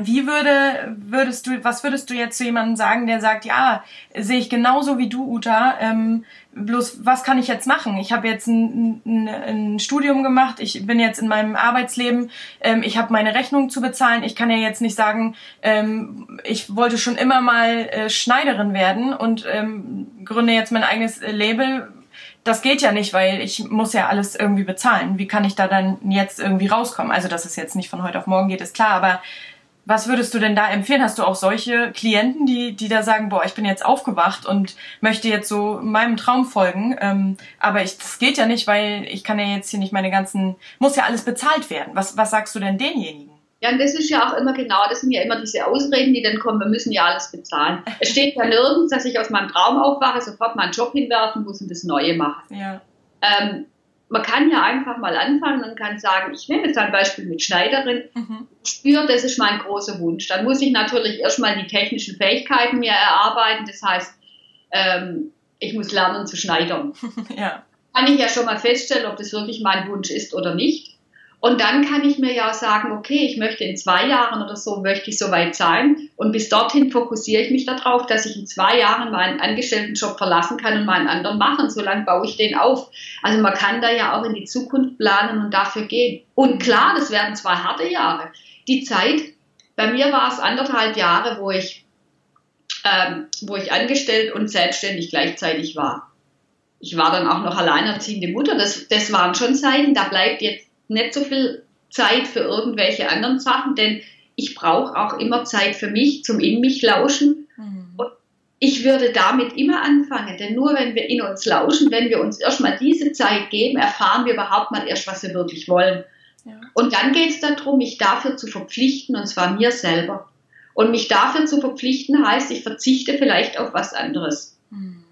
Wie würde, würdest du, was würdest du jetzt zu jemandem sagen, der sagt, ja, sehe ich genauso wie du, Uta, ähm, bloß was kann ich jetzt machen? Ich habe jetzt ein, ein, ein, Studium gemacht, ich bin jetzt in meinem Arbeitsleben, ähm, ich habe meine Rechnung zu bezahlen, ich kann ja jetzt nicht sagen, ähm, ich wollte schon immer mal äh, Schneiderin werden und ähm, gründe jetzt mein eigenes Label, das geht ja nicht, weil ich muss ja alles irgendwie bezahlen. Wie kann ich da dann jetzt irgendwie rauskommen? Also, dass es jetzt nicht von heute auf morgen geht, ist klar, aber was würdest du denn da empfehlen? Hast du auch solche Klienten, die, die da sagen, boah, ich bin jetzt aufgewacht und möchte jetzt so meinem Traum folgen, ähm, aber ich, das geht ja nicht, weil ich kann ja jetzt hier nicht meine ganzen, muss ja alles bezahlt werden. Was, was sagst du denn denjenigen? Ja, und das ist ja auch immer genau, das sind ja immer diese Ausreden, die dann kommen, wir müssen ja alles bezahlen. *laughs* Es steht ja nirgends, dass ich aus meinem Traum aufwache, sofort meinen Job hinwerfen muss und das Neue machen. Ja. Ähm, man kann ja einfach mal anfangen und kann sagen, ich nehme jetzt ein Beispiel mit Schneiderin, mhm. spüre, das ist mein großer Wunsch. Dann muss ich natürlich erstmal die technischen Fähigkeiten mir erarbeiten. Das heißt, ähm, ich muss lernen zu schneidern. *laughs* ja. Kann ich ja schon mal feststellen, ob das wirklich mein Wunsch ist oder nicht. Und dann kann ich mir ja sagen, okay, ich möchte in zwei Jahren oder so, möchte ich soweit sein. Und bis dorthin fokussiere ich mich darauf, dass ich in zwei Jahren meinen Angestelltenjob verlassen kann und meinen anderen machen. So lange baue ich den auf. Also man kann da ja auch in die Zukunft planen und dafür gehen. Und klar, das werden zwei harte Jahre. Die Zeit, bei mir war es anderthalb Jahre, wo ich, ähm, wo ich angestellt und selbstständig gleichzeitig war. Ich war dann auch noch alleinerziehende Mutter. Das, das waren schon Zeiten, da bleibt jetzt nicht so viel Zeit für irgendwelche anderen Sachen, denn ich brauche auch immer Zeit für mich, zum in mich lauschen. Mhm. Und ich würde damit immer anfangen, denn nur wenn wir in uns lauschen, wenn wir uns erstmal diese Zeit geben, erfahren wir überhaupt mal erst, was wir wirklich wollen. Ja. Und dann geht es darum, mich dafür zu verpflichten, und zwar mir selber. Und mich dafür zu verpflichten heißt, ich verzichte vielleicht auf was anderes. Mhm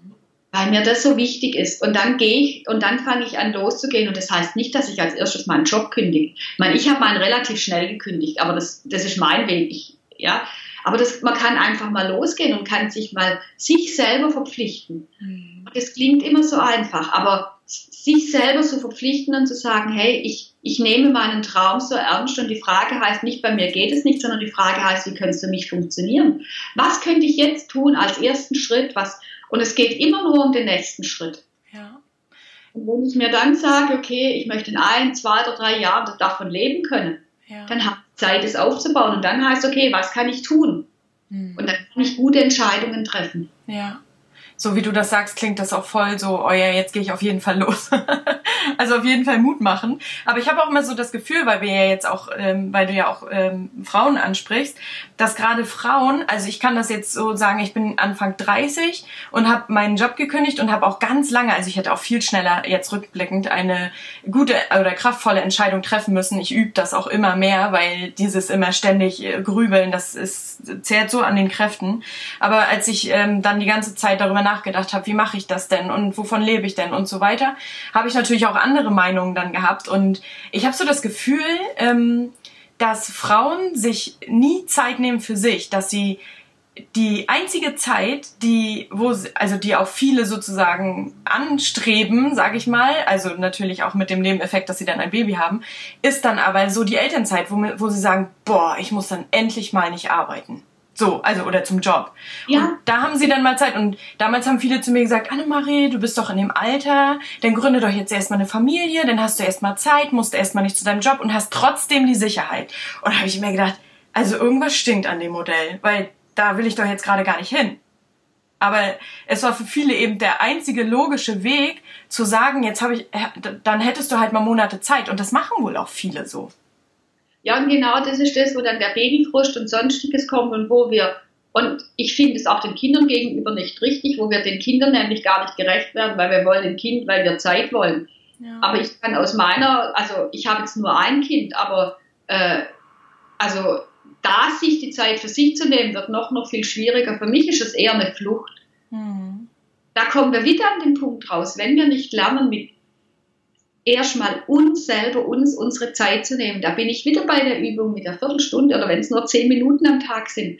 weil mir das so wichtig ist. Und dann gehe ich und dann fange ich an loszugehen. Und das heißt nicht, dass ich als erstes meinen Job kündige. Ich meine, ich habe meinen relativ schnell gekündigt, aber das, das ist mein Weg. Ich, ja, aber das, man kann einfach mal losgehen und kann sich mal sich selber verpflichten. Mhm. Das klingt immer so einfach, aber sich selber zu verpflichten und zu sagen, hey, ich, ich nehme meinen Traum so ernst und die Frage heißt nicht, bei mir geht es nicht, sondern die Frage heißt, wie könnte es für mich funktionieren? Was könnte ich jetzt tun als ersten Schritt? Was, und es geht immer nur um den nächsten Schritt. Ja. Und wenn ich mir dann sage, okay, ich möchte in ein, zwei oder drei Jahren davon leben können, ja. dann habe ich Zeit, es aufzubauen. Und dann heißt, okay, was kann ich tun? Hm. Und dann kann ich gute Entscheidungen treffen. Ja so wie du das sagst, klingt das auch voll so, oh ja, jetzt gehe ich auf jeden Fall los. *laughs* also auf jeden Fall Mut machen. Aber ich habe auch immer so das Gefühl, weil wir ja jetzt auch, ähm, weil du ja auch ähm, Frauen ansprichst, dass gerade Frauen, also ich kann das jetzt so sagen, ich bin Anfang 30 und habe meinen Job gekündigt und habe auch ganz lange, also ich hätte auch viel schneller jetzt rückblickend eine gute oder kraftvolle Entscheidung treffen müssen. Ich übe das auch immer mehr, weil dieses immer ständig äh, grübeln, das ist, zehrt so an den Kräften. Aber als ich ähm, dann die ganze Zeit darüber nachgedacht habe, wie mache ich das denn und wovon lebe ich denn und so weiter, habe ich natürlich auch andere Meinungen dann gehabt. Und ich habe so das Gefühl, ähm, dass Frauen sich nie Zeit nehmen für sich, dass sie die einzige Zeit, die wo also die auch viele sozusagen anstreben, sage ich mal, also natürlich auch mit dem Nebeneffekt, dass sie dann ein Baby haben, ist dann aber so die Elternzeit, wo, wo sie sagen, boah, ich muss dann endlich mal nicht arbeiten. So, also oder zum Job. Ja. Und da haben sie dann mal Zeit. Und damals haben viele zu mir gesagt, Annemarie, du bist doch in dem Alter, dann gründe doch jetzt erstmal eine Familie, dann hast du erstmal Zeit, musst erstmal nicht zu deinem Job und hast trotzdem die Sicherheit. Und da habe ich mir gedacht, also irgendwas stinkt an dem Modell, weil da will ich doch jetzt gerade gar nicht hin. Aber es war für viele eben der einzige logische Weg, zu sagen, jetzt habe ich, dann hättest du halt mal Monate Zeit. Und das machen wohl auch viele so. Ja, und genau das ist das, wo dann der Babyfrust und sonstiges kommt und wo wir, und ich finde es auch den Kindern gegenüber nicht richtig, wo wir den Kindern nämlich gar nicht gerecht werden, weil wir wollen ein Kind, weil wir Zeit wollen. Ja. Aber ich kann aus meiner, also ich habe jetzt nur ein Kind, aber äh, also da sich die Zeit für sich zu nehmen, wird noch, noch viel schwieriger. Für mich ist es eher eine Flucht. Mhm. Da kommen wir wieder an den Punkt raus, wenn wir nicht lernen, mit erstmal uns selber, uns unsere Zeit zu nehmen. Da bin ich wieder bei der Übung mit der Viertelstunde oder wenn es nur zehn Minuten am Tag sind.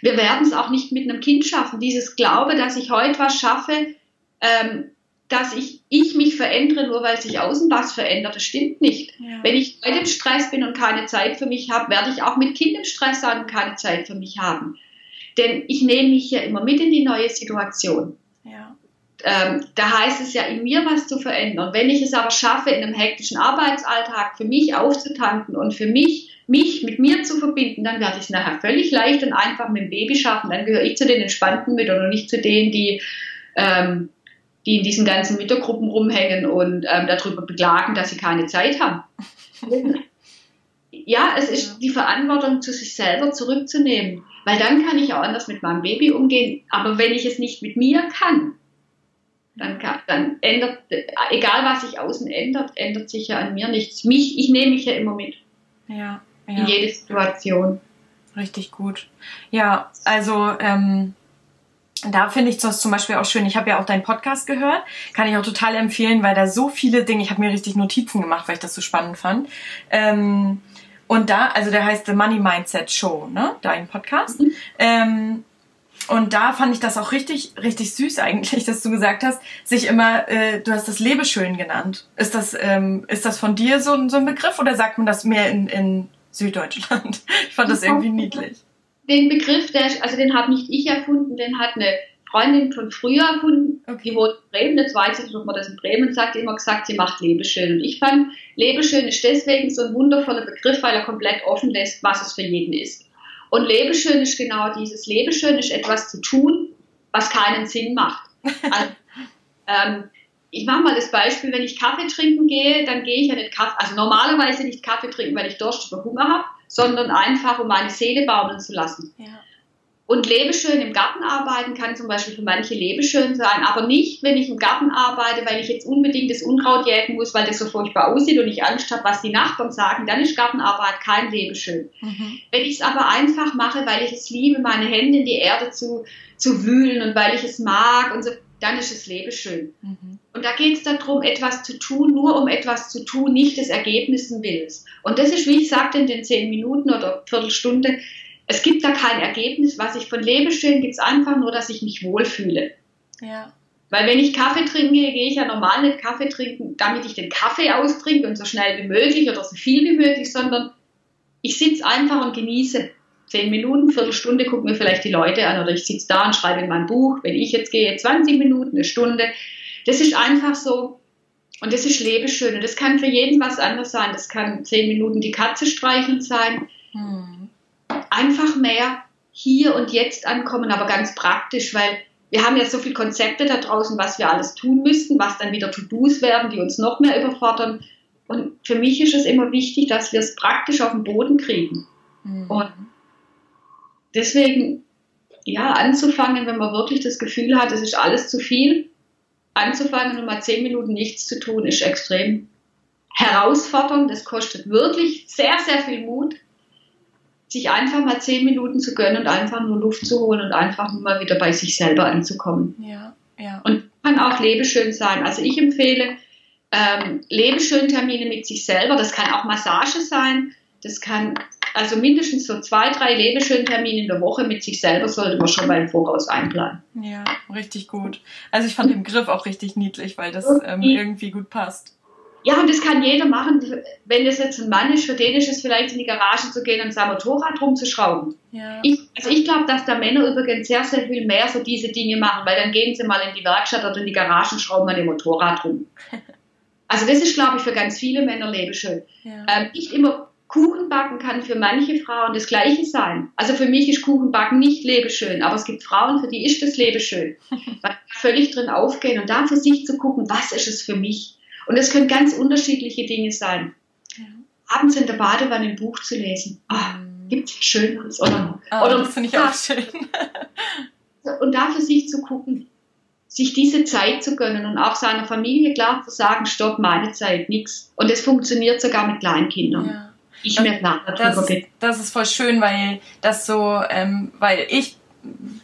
Wir werden es auch nicht mit einem Kind schaffen. Dieses Glaube, dass ich heute was schaffe, ähm, dass ich, ich mich verändere, nur weil sich außen was verändert, das stimmt nicht. Ja. Wenn ich heute im Stress bin und keine Zeit für mich habe, werde ich auch mit Kind im Stress sein und keine Zeit für mich haben. Denn ich nehme mich ja immer mit in die neue Situation. Ja ähm, da heißt es ja in mir was zu verändern. Wenn ich es aber schaffe, in einem hektischen Arbeitsalltag für mich aufzutanken und für mich mich mit mir zu verbinden, dann werde ich es nachher völlig leicht und einfach mit dem Baby schaffen. Dann gehöre ich zu den entspannten Müttern und nicht zu denen, die, ähm, die in diesen ganzen Müttergruppen rumhängen und ähm, darüber beklagen, dass sie keine Zeit haben. ja, es ist die Verantwortung zu sich selber zurückzunehmen, weil dann kann ich auch anders mit meinem Baby umgehen. Aber wenn ich es nicht mit mir kann, dann, kann, dann ändert, egal was sich außen ändert, ändert sich ja an mir nichts. Mich, ich nehme mich ja immer mit. Ja. ja. in jede Situation. Richtig gut. Ja, also ähm, da finde ich das zum Beispiel auch schön. Ich habe ja auch deinen Podcast gehört, kann ich auch total empfehlen, weil da so viele Dinge, ich habe mir richtig Notizen gemacht, weil ich das so spannend fand. Ähm, und da, also der heißt The Money Mindset Show, ne? Dein Podcast. Mhm. Ähm, und da fand ich das auch richtig, richtig süß eigentlich, dass du gesagt hast, sich immer, äh, du hast das Lebeschön genannt. Ist das, ähm, ist das von dir so, so ein Begriff oder sagt man das mehr in, in Süddeutschland? *laughs* Ich fand das irgendwie niedlich. Den Begriff, der, also den habe nicht ich erfunden, den hat eine Freundin von früher erfunden, okay. die wohnt in Bremen, jetzt weiß ich nicht, ob man das in Bremen sagt, die immer gesagt, sie macht Lebeschön. Und ich fand, Lebeschön ist deswegen so ein wundervoller Begriff, weil er komplett offen lässt, was es für jeden ist. Und Lebeschön ist genau dieses. Lebeschön ist etwas zu tun, was keinen Sinn macht. Also, *laughs* ähm, ich mache mal das Beispiel, wenn ich Kaffee trinken gehe, dann gehe ich ja nicht Kaffee, also normalerweise nicht Kaffee trinken, weil ich Durst oder Hunger habe, sondern einfach, um meine Seele baumeln zu lassen. Ja. Und Lebeschön im Garten arbeiten kann zum Beispiel für manche Lebeschön sein, aber nicht, wenn ich im Garten arbeite, weil ich jetzt unbedingt das Unkraut jäten muss, weil das so furchtbar aussieht und ich Angst habe, was die Nachbarn sagen, dann ist Gartenarbeit kein Lebeschön. Mhm. Wenn ich es aber einfach mache, weil ich es liebe, meine Hände in die Erde zu, zu wühlen und weil ich es mag und so, dann ist es Lebeschön. Mhm. Und da geht es darum, etwas zu tun, nur um etwas zu tun, nicht des Ergebnissen Willens. Und das ist, wie ich sagte, in den zehn Minuten oder Viertelstunde, es gibt da kein Ergebnis. Was ich von lebe schön, gibt es einfach nur, dass ich mich wohlfühle. Ja. Weil wenn ich Kaffee trinke, gehe ich ja normal nicht Kaffee trinken, damit ich den Kaffee austrinke und so schnell wie möglich oder so viel wie möglich, sondern ich sitze einfach und genieße. Zehn Minuten, Viertelstunde gucken mir vielleicht die Leute an oder ich sitze da und schreibe in mein Buch. Wenn ich jetzt gehe, 20 Minuten, eine Stunde. Das ist einfach so. Und das ist Lebeschön. Und das kann für jeden was anderes sein. Das kann zehn Minuten die Katze streicheln sein. Hm einfach mehr hier und jetzt ankommen, aber ganz praktisch, weil wir haben ja so viele Konzepte da draußen, was wir alles tun müssten, was dann wieder To-Dos werden, die uns noch mehr überfordern. Und für mich ist es immer wichtig, dass wir es praktisch auf den Boden kriegen. Mhm. Und deswegen, ja, anzufangen, wenn man wirklich das Gefühl hat, es ist alles zu viel, anzufangen und mal zehn Minuten nichts zu tun, ist extrem herausfordernd. Das kostet wirklich sehr, sehr viel Mut sich einfach mal zehn Minuten zu gönnen und einfach nur Luft zu holen und einfach nur mal wieder bei sich selber anzukommen. Ja, ja. Und kann auch lebeschön sein. Also ich empfehle ähm, Lebeschön-Termine mit sich selber. Das kann auch Massage sein. Das kann also mindestens so zwei, drei Lebeschön-Termine in der Woche mit sich selber sollte man schon mal im Voraus einplanen. Ja, richtig gut. Also ich fand den Begriff auch richtig niedlich, weil das ähm, irgendwie gut passt. Ja, und das kann jeder machen. Wenn das jetzt ein Mann ist, für den ist es vielleicht in die Garage zu gehen und sein Motorrad rumzuschrauben. Ja. Ich, also ich glaube, dass da Männer übrigens sehr, sehr viel mehr so diese Dinge machen, weil dann gehen sie mal in die Werkstatt oder in die Garage und schrauben an dem Motorrad rum. *laughs* Also das ist, glaube ich, für ganz viele Männer lebeschön. Ja. Ähm, nicht immer Kuchen backen kann für manche Frauen das Gleiche sein. Also für mich ist Kuchenbacken nicht lebeschön, aber es gibt Frauen, für die ist das lebeschön. *laughs* weil völlig drin aufgehen und da für sich zu gucken, was ist es für mich? Und es können ganz unterschiedliche Dinge sein. Ja. Abends in der Badewanne ein Buch zu lesen. Oh, Gibt es Schöneres? Oder, oh, oder das finde ich auch schön. *laughs* und da für sich zu gucken, sich diese Zeit zu gönnen und auch seiner Familie klar zu sagen, stopp, meine Zeit, nichts. Und es funktioniert sogar mit Kleinkindern. Ja. Ich mir klar darüber das, bin. Das ist voll schön, weil das so, ähm, weil ich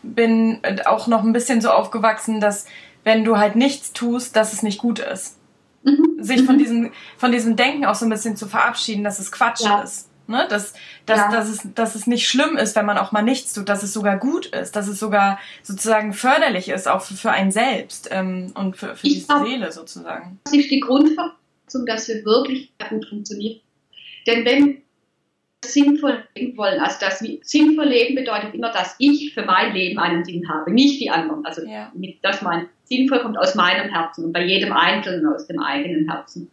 bin auch noch ein bisschen so aufgewachsen, dass wenn du halt nichts tust, dass es nicht gut ist. Mhm. Sich von mhm. diesem, von diesem Denken auch so ein bisschen zu verabschieden, dass es Quatsch ja. ist. Ne? Dass, dass, ja. dass, es, dass es nicht schlimm ist, wenn man auch mal nichts tut, dass es sogar gut ist, dass es sogar sozusagen förderlich ist, auch für, für einen selbst ähm, und für, für die glaub, Seele sozusagen. Das ist die Grundvoraussetzung, dass wir wirklich gut funktionieren. Denn wenn sinnvoll leben wollen. Also das sinnvoll leben bedeutet immer, dass ich für mein Leben einen Sinn habe, nicht die anderen. Also ja. dass mein sinnvoll kommt aus meinem Herzen und bei jedem Einzelnen aus dem eigenen Herzen.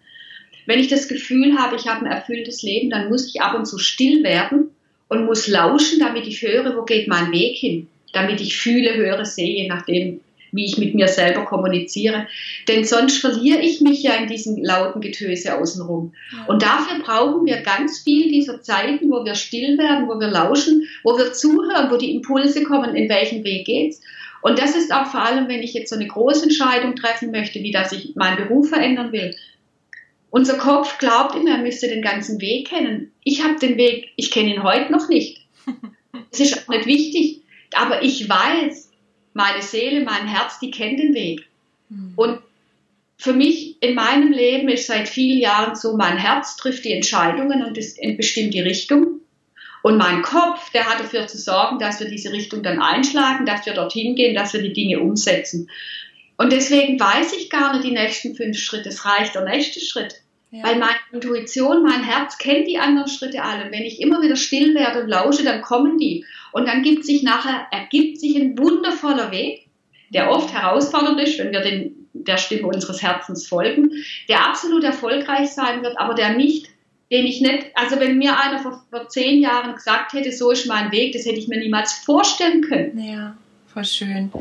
Wenn ich das Gefühl habe, ich habe ein erfülltes Leben, dann muss ich ab und zu still werden und muss lauschen, damit ich höre, wo geht mein Weg hin, damit ich fühle, höre, sehe, je nachdem, wie ich mit mir selber kommuniziere. Denn sonst verliere ich mich ja in diesem lauten Getöse außenrum. Und dafür brauchen wir ganz viel dieser Zeiten, wo wir still werden, wo wir lauschen, wo wir zuhören, wo die Impulse kommen, in welchem Weg geht's. Und das ist auch vor allem, wenn ich jetzt so eine große Entscheidung treffen möchte, wie dass ich meinen Beruf verändern will, Unser Kopf glaubt immer, er müsste den ganzen Weg kennen. Ich habe den Weg, ich kenne ihn heute noch nicht. Es ist auch nicht wichtig, aber ich weiß, meine Seele, mein Herz, die kennen den Weg. Mhm. Und für mich in meinem Leben ist seit vielen Jahren so, mein Herz trifft die Entscheidungen und ist bestimmt die Richtung. Und mein Kopf, der hat dafür zu sorgen, dass wir diese Richtung dann einschlagen, dass wir dorthin gehen, dass wir die Dinge umsetzen. Und deswegen weiß ich gar nicht die nächsten fünf Schritte. Es reicht der nächste Schritt. Ja. Weil meine Intuition, mein Herz kennt die anderen Schritte alle. Und wenn ich immer wieder still werde und lausche, dann kommen die. Und dann gibt sich nachher, ergibt sich ein wundervoller Weg, der oft herausfordernd ist, wenn wir den, der Stimme unseres Herzens folgen, der absolut erfolgreich sein wird, aber der nicht, den ich nicht, also wenn mir einer vor, vor zehn Jahren gesagt hätte, so ist mein Weg, das hätte ich mir niemals vorstellen können. Ja voll schön.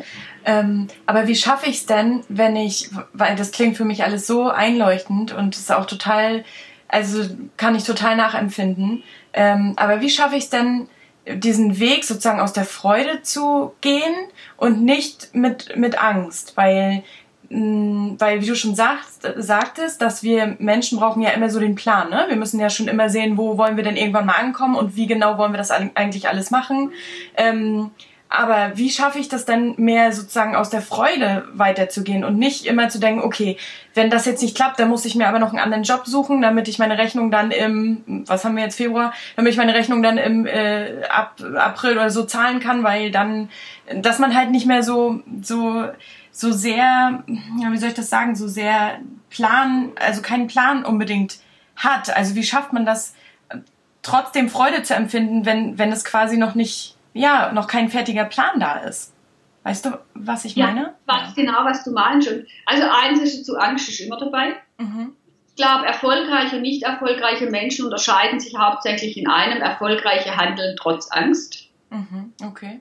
Ähm, aber wie schaffe ich es denn, wenn ich, weil das klingt für mich alles so einleuchtend und ist auch total, also kann ich total nachempfinden. Ähm, aber wie schaffe ich es denn, diesen Weg sozusagen aus der Freude zu gehen und nicht mit, mit Angst? Weil weil wie du schon sagst, sagtest, dass wir Menschen brauchen ja immer so den Plan, ne? Wir müssen ja schon immer sehen, wo wollen wir denn irgendwann mal ankommen und wie genau wollen wir das eigentlich alles machen. Ähm, aber wie schaffe ich das dann mehr sozusagen aus der Freude weiterzugehen und nicht immer zu denken, okay, wenn das jetzt nicht klappt, dann muss ich mir aber noch einen anderen Job suchen, damit ich meine Rechnung dann im, was haben wir jetzt Februar, damit ich meine Rechnung dann im äh, April oder so zahlen kann, weil dann, dass man halt nicht mehr so so so sehr, ja, wie soll ich das sagen, so sehr Plan, also keinen Plan unbedingt hat. Also wie schafft man das, trotzdem Freude zu empfinden, wenn wenn es quasi noch nicht ja, noch kein fertiger Plan da ist. Weißt du, was ich ja, meine? Ich weiß genau, was du meinst. also eins ist zu Angst ist immer dabei. Mhm. Ich glaube, erfolgreiche und nicht erfolgreiche Menschen unterscheiden sich hauptsächlich in einem, erfolgreiche handeln trotz Angst. Mhm. Okay.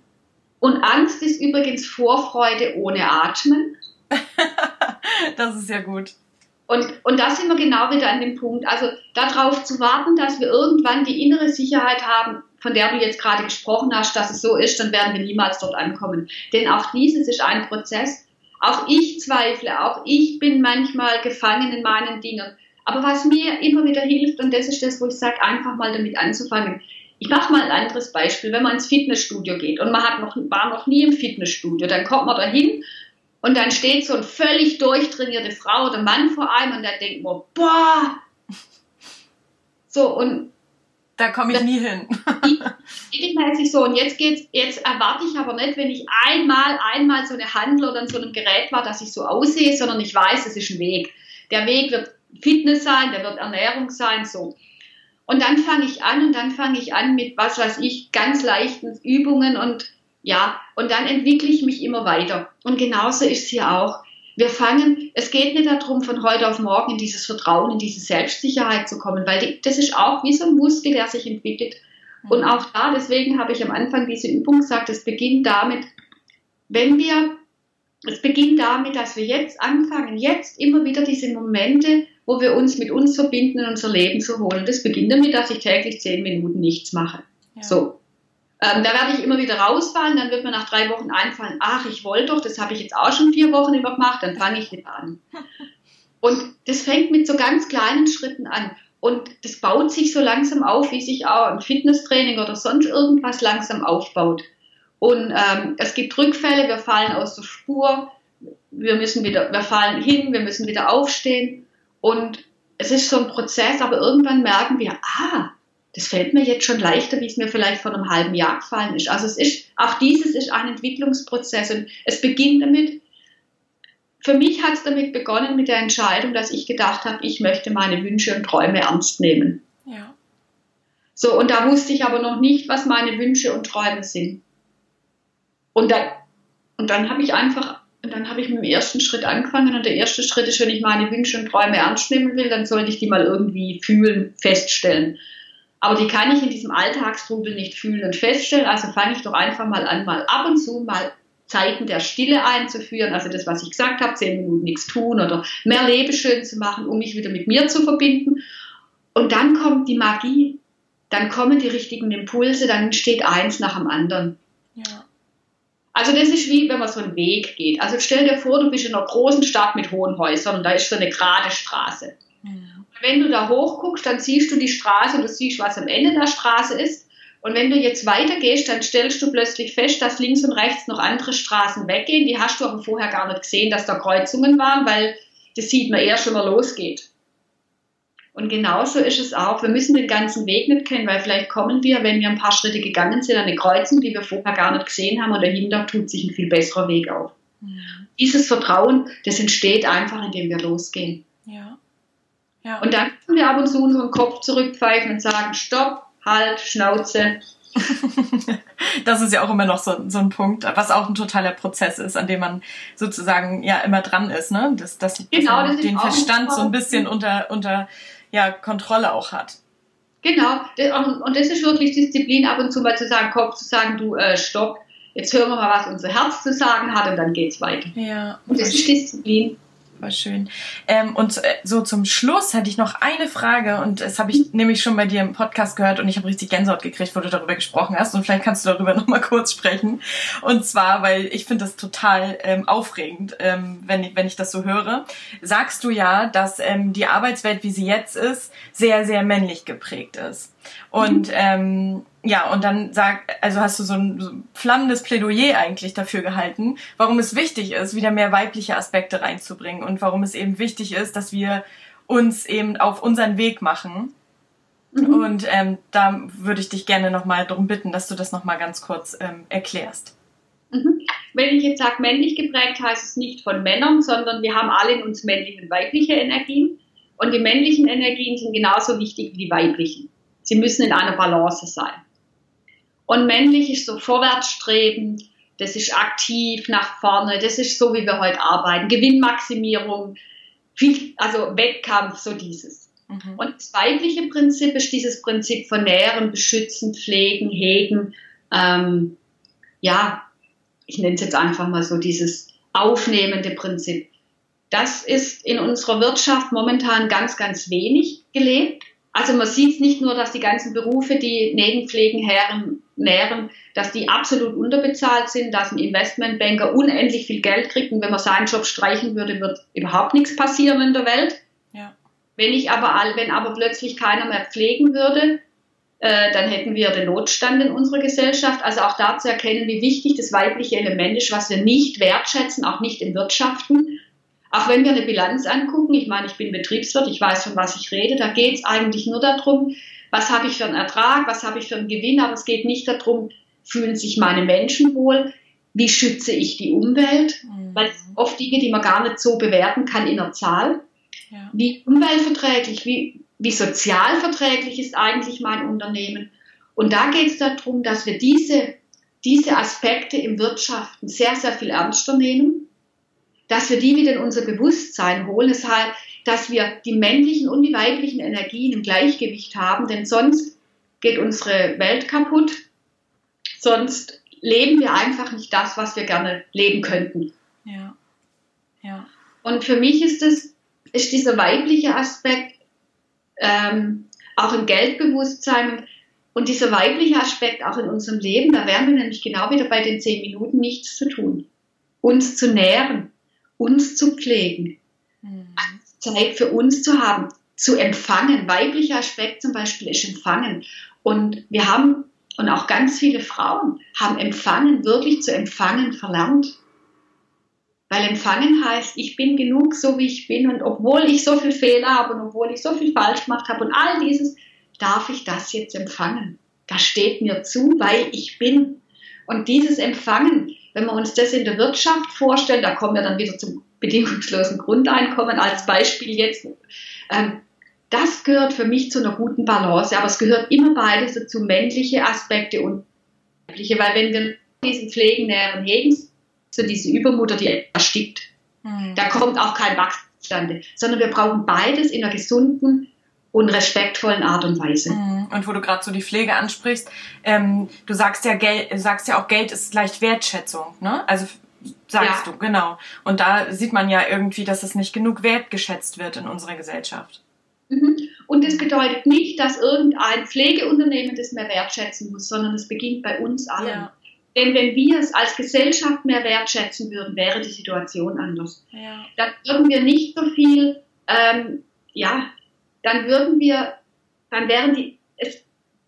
Und Angst ist übrigens Vorfreude ohne Atmen. *laughs* das ist ja gut. Und, und da sind wir genau wieder an dem Punkt. Also darauf zu warten, dass wir irgendwann die innere Sicherheit haben, von der du jetzt gerade gesprochen hast, dass es so ist, dann werden wir niemals dort ankommen. Denn auch dieses ist ein Prozess. Auch ich zweifle, auch ich bin manchmal gefangen in meinen Dingen. Aber was mir immer wieder hilft, und das ist das, wo ich sage, einfach mal damit anzufangen. Ich mache mal ein anderes Beispiel. Wenn man ins Fitnessstudio geht und man hat noch, war noch nie im Fitnessstudio, dann kommt man da hin und dann steht so eine völlig durchtrainierte Frau oder Mann vor einem und dann denkt man, boah, so und da komme ich nie hin. Regelmäßig so. Und jetzt geht's, jetzt erwarte ich aber nicht, wenn ich einmal, einmal so eine Handel oder in so einem Gerät war, dass ich so aussehe, sondern ich weiß, es ist ein Weg. Der Weg wird Fitness sein, der wird Ernährung sein, so. Und dann fange ich an und dann fange ich an mit, was weiß ich, ganz leichten Übungen und ja, und dann entwickle ich mich immer weiter. Und genauso ist es hier auch. Wir fangen, es geht nicht darum, von heute auf morgen in dieses Vertrauen, in diese Selbstsicherheit zu kommen, weil die, das ist auch wie so ein Muskel, der sich entwickelt. Und mhm. auch da, deswegen habe ich am Anfang diese Übung gesagt, es beginnt damit, wenn wir, es beginnt damit, dass wir jetzt anfangen, jetzt immer wieder diese Momente, wo wir uns mit uns verbinden, in unser Leben zu holen. Das beginnt damit, dass ich täglich zehn Minuten nichts mache. Ja. So. Ähm, da werde ich immer wieder rausfallen, dann wird mir nach drei Wochen einfallen, ach, ich wollte doch, das habe ich jetzt auch schon vier Wochen über gemacht, dann fange ich wieder an. *laughs* Und das fängt mit so ganz kleinen Schritten an. Und das baut sich so langsam auf, wie sich auch ein Fitnesstraining oder sonst irgendwas langsam aufbaut. Und ähm, es gibt Rückfälle, wir fallen aus der Spur, wir müssen wieder, wir fallen hin, wir müssen wieder aufstehen. Und es ist so ein Prozess, aber irgendwann merken wir, ah, das fällt mir jetzt schon leichter, wie es mir vielleicht vor einem halben Jahr gefallen ist. Also es ist, auch dieses ist ein Entwicklungsprozess und es beginnt damit, für mich hat es damit begonnen mit der Entscheidung, dass ich gedacht habe, ich möchte meine Wünsche und Träume ernst nehmen. Ja. So, und da wusste ich aber noch nicht, was meine Wünsche und Träume sind. Und dann, und dann habe ich einfach, und dann habe ich mit dem ersten Schritt angefangen und der erste Schritt ist, wenn ich meine Wünsche und Träume ernst nehmen will, dann sollte ich die mal irgendwie fühlen, feststellen. Aber die kann ich in diesem Alltagstrubel nicht fühlen und feststellen. Also fange ich doch einfach mal an, mal ab und zu mal Zeiten der Stille einzuführen. Also das, was ich gesagt habe, zehn Minuten nichts tun oder mehr Leben schön zu machen, um mich wieder mit mir zu verbinden. Und dann kommt die Magie. Dann kommen die richtigen Impulse, dann entsteht eins nach dem anderen. Ja. Also das ist wie, wenn man so einen Weg geht. Also stell dir vor, du bist in einer großen Stadt mit hohen Häusern und da ist so eine gerade Straße. Ja. Wenn du da hochguckst, dann siehst du die Straße und du siehst, was am Ende der Straße ist. Und wenn du jetzt weitergehst, dann stellst du plötzlich fest, dass links und rechts noch andere Straßen weggehen. Die hast du aber vorher gar nicht gesehen, dass da Kreuzungen waren, weil das sieht man erst, wenn man losgeht. Und genauso ist es auch. Wir müssen den ganzen Weg nicht kennen, weil vielleicht kommen wir, wenn wir ein paar Schritte gegangen sind, an eine Kreuzung, die wir vorher gar nicht gesehen haben und dahinter tut sich ein viel besserer Weg auf. Ja. Dieses Vertrauen, das entsteht einfach, indem wir losgehen. Ja. ja. Und dann können wir ab und zu unseren Kopf zurückpfeifen und sagen, stopp, halt, Schnauze. *laughs* das ist ja auch immer noch so, so ein Punkt, was auch ein totaler Prozess ist, an dem man sozusagen ja immer dran ist, ne? Dass, dass, genau, man den Verstand so ein bisschen unter, unter ja, Kontrolle auch hat. Genau, und das ist wirklich Disziplin, ab und zu mal zu sagen, Kopf zu sagen, du, äh, stopp, jetzt hören wir mal, was unser Herz zu sagen hat und dann geht's weiter. Ja. Und das ist Disziplin. War schön. Ähm, und äh, so zum Schluss hätte ich noch eine Frage und das habe ich nämlich schon bei dir im Podcast gehört und ich habe richtig Gänsehaut gekriegt, wo du darüber gesprochen hast und vielleicht kannst du darüber *laughs* noch mal kurz sprechen. Und zwar, weil ich finde das total ähm, aufregend, ähm, wenn, ich, wenn ich das so höre. Sagst du ja, dass ähm, die Arbeitswelt, wie sie jetzt ist, sehr, sehr männlich geprägt ist. Und ähm, ja, und dann sag, also hast du so ein, so ein flammendes Plädoyer eigentlich dafür gehalten, warum es wichtig ist, wieder mehr weibliche Aspekte reinzubringen und warum es eben wichtig ist, dass wir uns eben auf unseren Weg machen. Mhm. Und ähm, da würde ich dich gerne nochmal darum bitten, dass du das nochmal ganz kurz ähm, erklärst. Mhm. Wenn ich jetzt sage männlich geprägt, heißt es nicht von Männern, sondern wir haben alle in uns männliche und weibliche Energien. Und die männlichen Energien sind genauso wichtig wie die weiblichen. Sie müssen in einer Balance sein. Und männlich ist so vorwärtsstrebend, das ist aktiv nach vorne, das ist so, wie wir heute arbeiten. Gewinnmaximierung, viel, also Wettkampf, so dieses. Mhm. Und das weibliche Prinzip ist dieses Prinzip von Nähren, Beschützen, Pflegen, Hegen. Ähm, ja, ich nenne es jetzt einfach mal so dieses aufnehmende Prinzip. Das ist in unserer Wirtschaft momentan ganz, ganz wenig gelebt. Also man sieht nicht nur, dass die ganzen Berufe, die Nebenpflegen nähren, dass die absolut unterbezahlt sind, dass ein Investmentbanker unendlich viel Geld kriegt und wenn man seinen Job streichen würde, wird überhaupt nichts passieren in der Welt. Ja. Wenn ich aber, wenn aber plötzlich keiner mehr pflegen würde, äh, dann hätten wir den Notstand in unserer Gesellschaft. Also auch da zu erkennen, wie wichtig das weibliche Element ist, was wir nicht wertschätzen, auch nicht in Wirtschaften. Auch wenn wir eine Bilanz angucken, ich meine, ich bin Betriebswirt, ich weiß, von was ich rede, da geht es eigentlich nur darum, was habe ich für einen Ertrag, was habe ich für einen Gewinn, aber es geht nicht darum, fühlen sich meine Menschen wohl, wie schütze ich die Umwelt, mhm. weil es oft Dinge, die man gar nicht so bewerten kann in der Zahl. Ja. Wie umweltverträglich, wie, wie sozialverträglich ist eigentlich mein Unternehmen. Und da geht es darum, dass wir diese, diese Aspekte im Wirtschaften sehr, sehr viel ernster nehmen dass wir die wieder in unser Bewusstsein holen. Heißt, dass wir die männlichen und die weiblichen Energien im Gleichgewicht haben, denn sonst geht unsere Welt kaputt. Sonst leben wir einfach nicht das, was wir gerne leben könnten. Ja. Ja. Und für mich ist es, ist dieser weibliche Aspekt ähm, auch im Geldbewusstsein und dieser weibliche Aspekt auch in unserem Leben, da werden wir nämlich genau wieder bei den zehn Minuten nichts zu tun. Uns zu nähren, uns zu pflegen, mhm. Zeit für uns zu haben, zu empfangen. Weiblicher Aspekt zum Beispiel ist empfangen. Und wir haben, und auch ganz viele Frauen haben empfangen, wirklich zu empfangen verlernt. Weil empfangen heißt, ich bin genug so wie ich bin und obwohl ich so viel Fehler habe und obwohl ich so viel falsch gemacht habe und all dieses, darf ich das jetzt empfangen. Das steht mir zu, weil ich bin. Und dieses Empfangen, wenn wir uns das in der Wirtschaft vorstellen, da kommen wir dann wieder zum bedingungslosen Grundeinkommen als Beispiel jetzt. Ähm, das gehört für mich zu einer guten Balance, aber es gehört immer beides dazu, männliche Aspekte und weibliche, weil wenn wir diesen Pflegen näheren hegen, so diese Übermutter, die erstickt, mhm. da kommt auch kein Wachstum zustande, sondern wir brauchen beides in einer gesunden und respektvollen Art und Weise. Mhm. Und wo du gerade so die Pflege ansprichst, ähm, du sagst ja, Geld, sagst ja auch, Geld ist gleich Wertschätzung, ne? Also sagst ja. du, genau. Und da sieht man ja irgendwie, dass es nicht genug wertgeschätzt wird in unserer Gesellschaft. Mhm. Und das bedeutet nicht, dass irgendein Pflegeunternehmen das mehr wertschätzen muss, sondern es beginnt bei uns allen. Ja. Denn wenn wir es als Gesellschaft mehr wertschätzen würden, wäre die Situation anders. Ja. Dann würden wir nicht so viel ähm, ja, dann würden wir, dann wären die, es,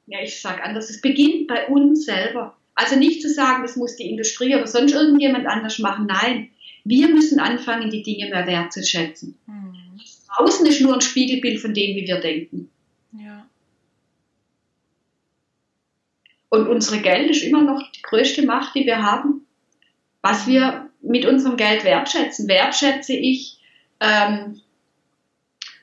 ja, ich sage anders, es beginnt bei uns selber. Also nicht zu sagen, das muss die Industrie oder sonst irgendjemand anders machen. Nein, wir müssen anfangen, die Dinge mehr wertzuschätzen. Mhm. Außen ist nur ein Spiegelbild von dem, wie wir denken. Ja. Und unsere Geld ist immer noch die größte Macht, die wir haben. Was wir mit unserem Geld wertschätzen. Wertschätze ich ähm,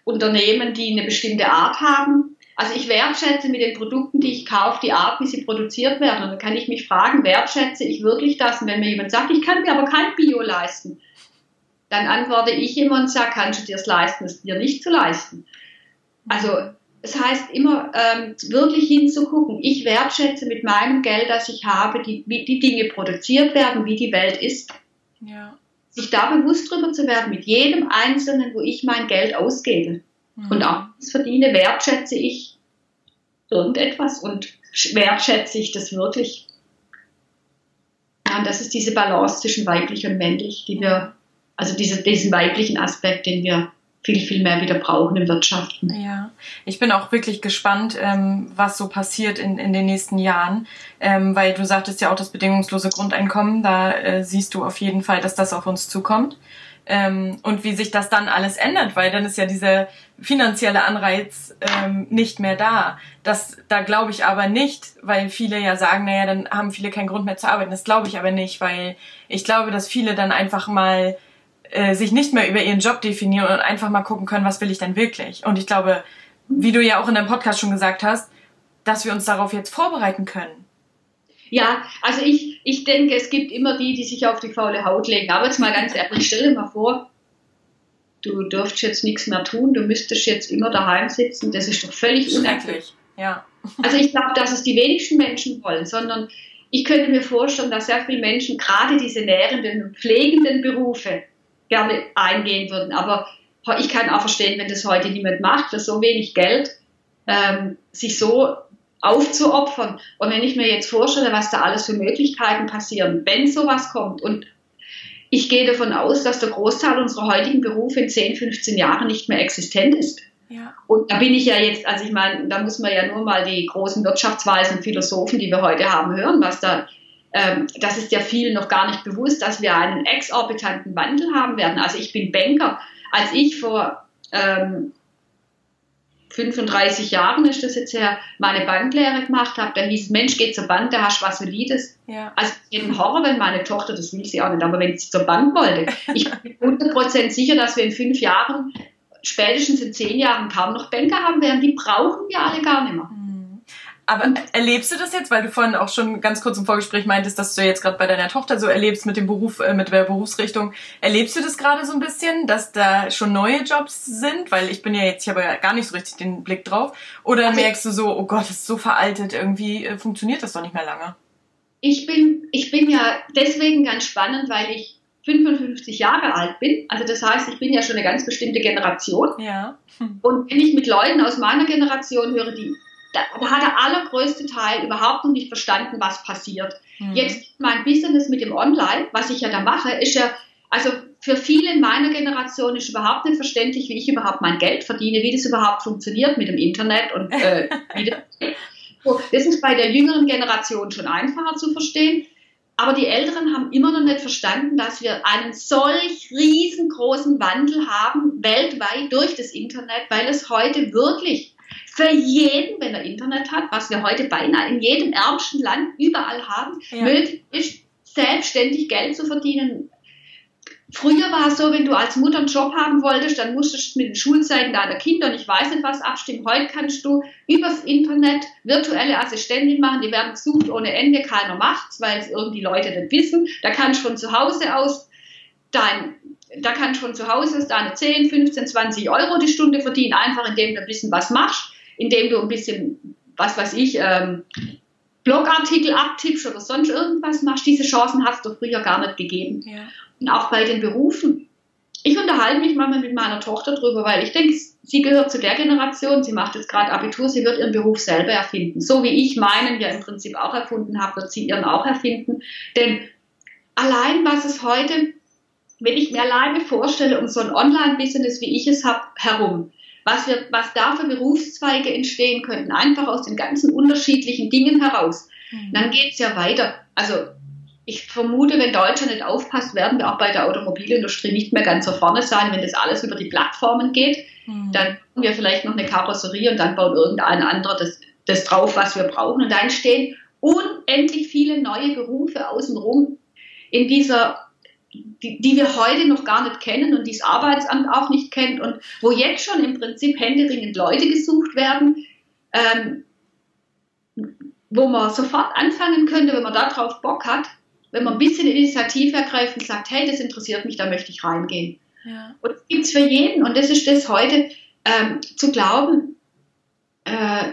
Unternehmen, die eine bestimmte Art haben. Also ich wertschätze mit den Produkten, die ich kaufe, die Art, wie sie produziert werden. Und dann kann ich mich fragen, wertschätze ich wirklich das? Und wenn mir jemand sagt, ich kann mir aber kein Bio leisten, dann antworte ich immer und sage, kannst du dir es leisten, es dir nicht zu leisten. Also es heißt immer ähm, wirklich hinzugucken. Ich wertschätze mit meinem Geld, das ich habe, die, wie die Dinge produziert werden, wie die Welt ist. Ja. Sich da bewusst drüber zu werden, mit jedem Einzelnen, wo ich mein Geld ausgebe. Mhm. Und auch das verdiene, wertschätze ich irgendetwas und wertschätze ich das wirklich. Ja, und das ist diese Balance zwischen weiblich und männlich, die wir also diese, diesen weiblichen Aspekt, den wir viel, viel mehr wieder brauchen im Wirtschaften. Ja, ich bin auch wirklich gespannt, ähm, was so passiert in, in den nächsten Jahren, ähm, weil du sagtest ja auch das bedingungslose Grundeinkommen, da äh, siehst du auf jeden Fall, dass das auf uns zukommt. Ähm, und wie sich das dann alles ändert, weil dann ist ja dieser finanzielle Anreiz ähm, nicht mehr da. Das, da glaube ich aber nicht, weil viele ja sagen, naja, dann haben viele keinen Grund mehr zu arbeiten. Das glaube ich aber nicht, weil ich glaube, dass viele dann einfach mal äh, sich nicht mehr über ihren Job definieren und einfach mal gucken können, was will ich denn wirklich. Und ich glaube, wie du ja auch in deinem Podcast schon gesagt hast, dass wir uns darauf jetzt vorbereiten können. Ja, also ich, ich denke, es gibt immer die, die sich auf die faule Haut legen. Aber jetzt mal ganz ehrlich, stell dir mal vor, du dürftest jetzt nichts mehr tun, du müsstest jetzt immer daheim sitzen. Das ist doch völlig unerklärlich. Ja. Also ich glaube, dass es die wenigsten Menschen wollen, sondern ich könnte mir vorstellen, dass sehr viele Menschen gerade diese nährenden und pflegenden Berufe, gerne eingehen würden. Aber ich kann auch verstehen, wenn das heute niemand macht, für so wenig Geld, ähm, sich so aufzuopfern. Und wenn ich mir jetzt vorstelle, was da alles für Möglichkeiten passieren, wenn sowas kommt und ich gehe davon aus, dass der Großteil unserer heutigen Berufe in 10, 15 Jahren nicht mehr existent ist. Ja. Und da bin ich ja jetzt, also ich meine, da muss man ja nur mal die großen Wirtschaftsweisen und Philosophen, die wir heute haben, hören, was da ähm, das ist ja vielen noch gar nicht bewusst, dass wir einen exorbitanten Wandel haben werden. Also ich bin Banker. Als ich vor ähm, 35 Jahren ist das jetzt her, meine Banklehre gemacht habe, dann hieß es, Mensch, geh zur Bank, da hast du was Solides. Ja. Also jeden Horror, wenn meine Tochter, das will sie auch nicht, aber wenn sie zur Bank wollte. Ich bin *laughs* 100% sicher, dass wir in fünf Jahren, spätestens in zehn Jahren kaum noch Banker haben werden. Die brauchen wir alle gar nicht mehr. Mhm. Aber erlebst du das jetzt, weil du vorhin auch schon ganz kurz im Vorgespräch meintest, dass du jetzt gerade bei deiner Tochter so erlebst mit dem Beruf, äh, mit der Berufsrichtung. Erlebst du das gerade so ein bisschen, dass da schon neue Jobs sind? Weil ich bin ja jetzt, ich habe ja gar nicht so richtig den Blick drauf. Oder also merkst du so, oh Gott, das ist so veraltet, irgendwie äh, funktioniert das doch nicht mehr lange? Ich bin, ich bin ja deswegen ganz spannend, weil ich 55 Jahre alt bin. Also das heißt, ich bin ja schon eine ganz bestimmte Generation. Ja. Hm. Und wenn ich mit Leuten aus meiner Generation höre, die da, da, hat der allergrößte Teil überhaupt noch nicht verstanden, was passiert. Mhm. Jetzt mein Business mit dem Online, was ich ja da mache, ist ja, also für viele in meiner Generation ist überhaupt nicht verständlich, wie ich überhaupt mein Geld verdiene, wie das überhaupt funktioniert mit dem Internet und äh, *laughs* wie das, das ist bei der jüngeren Generation schon einfacher zu verstehen. Aber die Älteren haben immer noch nicht verstanden, dass wir einen solch riesengroßen Wandel haben weltweit durch das Internet, weil es heute wirklich für jeden, wenn er Internet hat, was wir heute beinahe in jedem ärmsten Land überall haben, ja. möglich ist, selbstständig Geld zu verdienen. Früher war es so, wenn du als Mutter einen Job haben wolltest, dann musstest du mit den Schulzeiten deiner Kinder und ich weiß nicht was abstimmen. Heute kannst du übers Internet virtuelle Assistentin machen, die werden gesucht ohne Ende, keiner macht's, weil es irgendwie Leute nicht wissen. Da kannst du von zu Hause aus dein da kannst du von zu Hause aus deine 10, 15, 20 Euro die Stunde verdienen, einfach indem du ein bisschen was machst indem du ein bisschen, was weiß ich, ähm, Blogartikel abtippst oder sonst irgendwas machst. Diese Chancen hast du früher gar nicht gegeben. Ja. Und auch bei den Berufen. Ich unterhalte mich manchmal mit meiner Tochter drüber, weil ich denke, sie gehört zu der Generation, sie macht jetzt gerade Abitur, sie wird ihren Beruf selber erfinden. So wie ich meinen ja im Prinzip auch erfunden habe, wird sie ihren auch erfinden. Denn allein was es heute, wenn ich mir alleine vorstelle, um so ein Online-Business, wie ich es habe, herum, was, wir, was da für Berufszweige entstehen könnten, einfach aus den ganzen unterschiedlichen Dingen heraus, mhm. dann geht es ja weiter. Also ich vermute, wenn Deutschland nicht aufpasst, werden wir auch bei der Automobilindustrie nicht mehr ganz so vorne sein, wenn das alles über die Plattformen geht. Mhm. Dann bauen wir vielleicht noch eine Karosserie und dann baut irgendein anderer das, das drauf, was wir brauchen. Und da entstehen unendlich viele neue Berufe außenrum in dieser die, die wir heute noch gar nicht kennen und die das Arbeitsamt auch nicht kennt und wo jetzt schon im Prinzip händeringend Leute gesucht werden, ähm, wo man sofort anfangen könnte, wenn man darauf Bock hat, wenn man ein bisschen Initiative ergreift und sagt, hey, das interessiert mich, da möchte ich reingehen. Ja. Und das gibt es für jeden und das ist das heute, ähm, zu glauben, äh,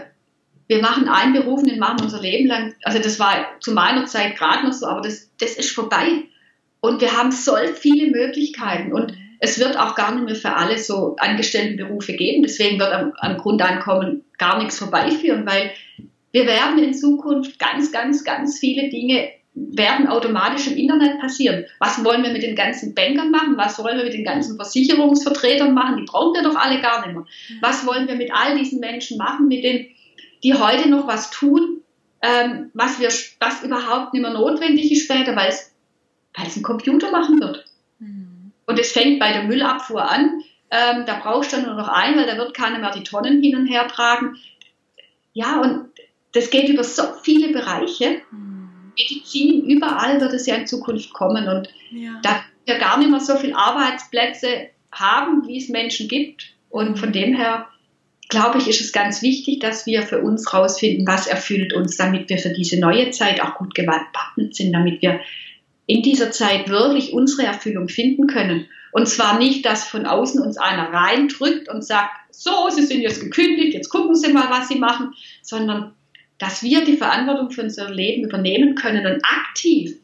wir machen einen Beruf den machen wir unser Leben lang. Also das war zu meiner Zeit gerade noch so, aber das, das ist vorbei. Und wir haben so viele Möglichkeiten und es wird auch gar nicht mehr für alle so Angestelltenberufe geben. Deswegen wird am, am Grundeinkommen gar nichts vorbeiführen, weil wir werden in Zukunft ganz, ganz, ganz viele Dinge werden automatisch im Internet passieren. Was wollen wir mit den ganzen Bankern machen? Was wollen wir mit den ganzen Versicherungsvertretern machen? Die brauchen wir doch alle gar nicht mehr. Was wollen wir mit all diesen Menschen machen, mit denen, die heute noch was tun, ähm, was, wir, was überhaupt nicht mehr notwendig ist später, weil es weil es ein Computer machen wird. Mhm. Und es fängt bei der Müllabfuhr an. Ähm, da brauchst du nur noch einen, weil da wird keiner mehr die Tonnen hin und her tragen. Ja, und das geht über so viele Bereiche. Mhm. Medizin, überall wird es ja in Zukunft kommen. Und ja. da wir gar nicht mehr so viele Arbeitsplätze haben, wie es Menschen gibt. Und von dem her glaube ich, ist es ganz wichtig, dass wir für uns rausfinden, was erfüllt uns, damit wir für diese neue Zeit auch gut gewappnet sind, damit wir in dieser Zeit wirklich unsere Erfüllung finden können. Und zwar nicht, dass von außen uns einer reindrückt und sagt, so, Sie sind jetzt gekündigt, jetzt gucken Sie mal, was Sie machen, sondern dass wir die Verantwortung für unser Leben übernehmen können und aktiv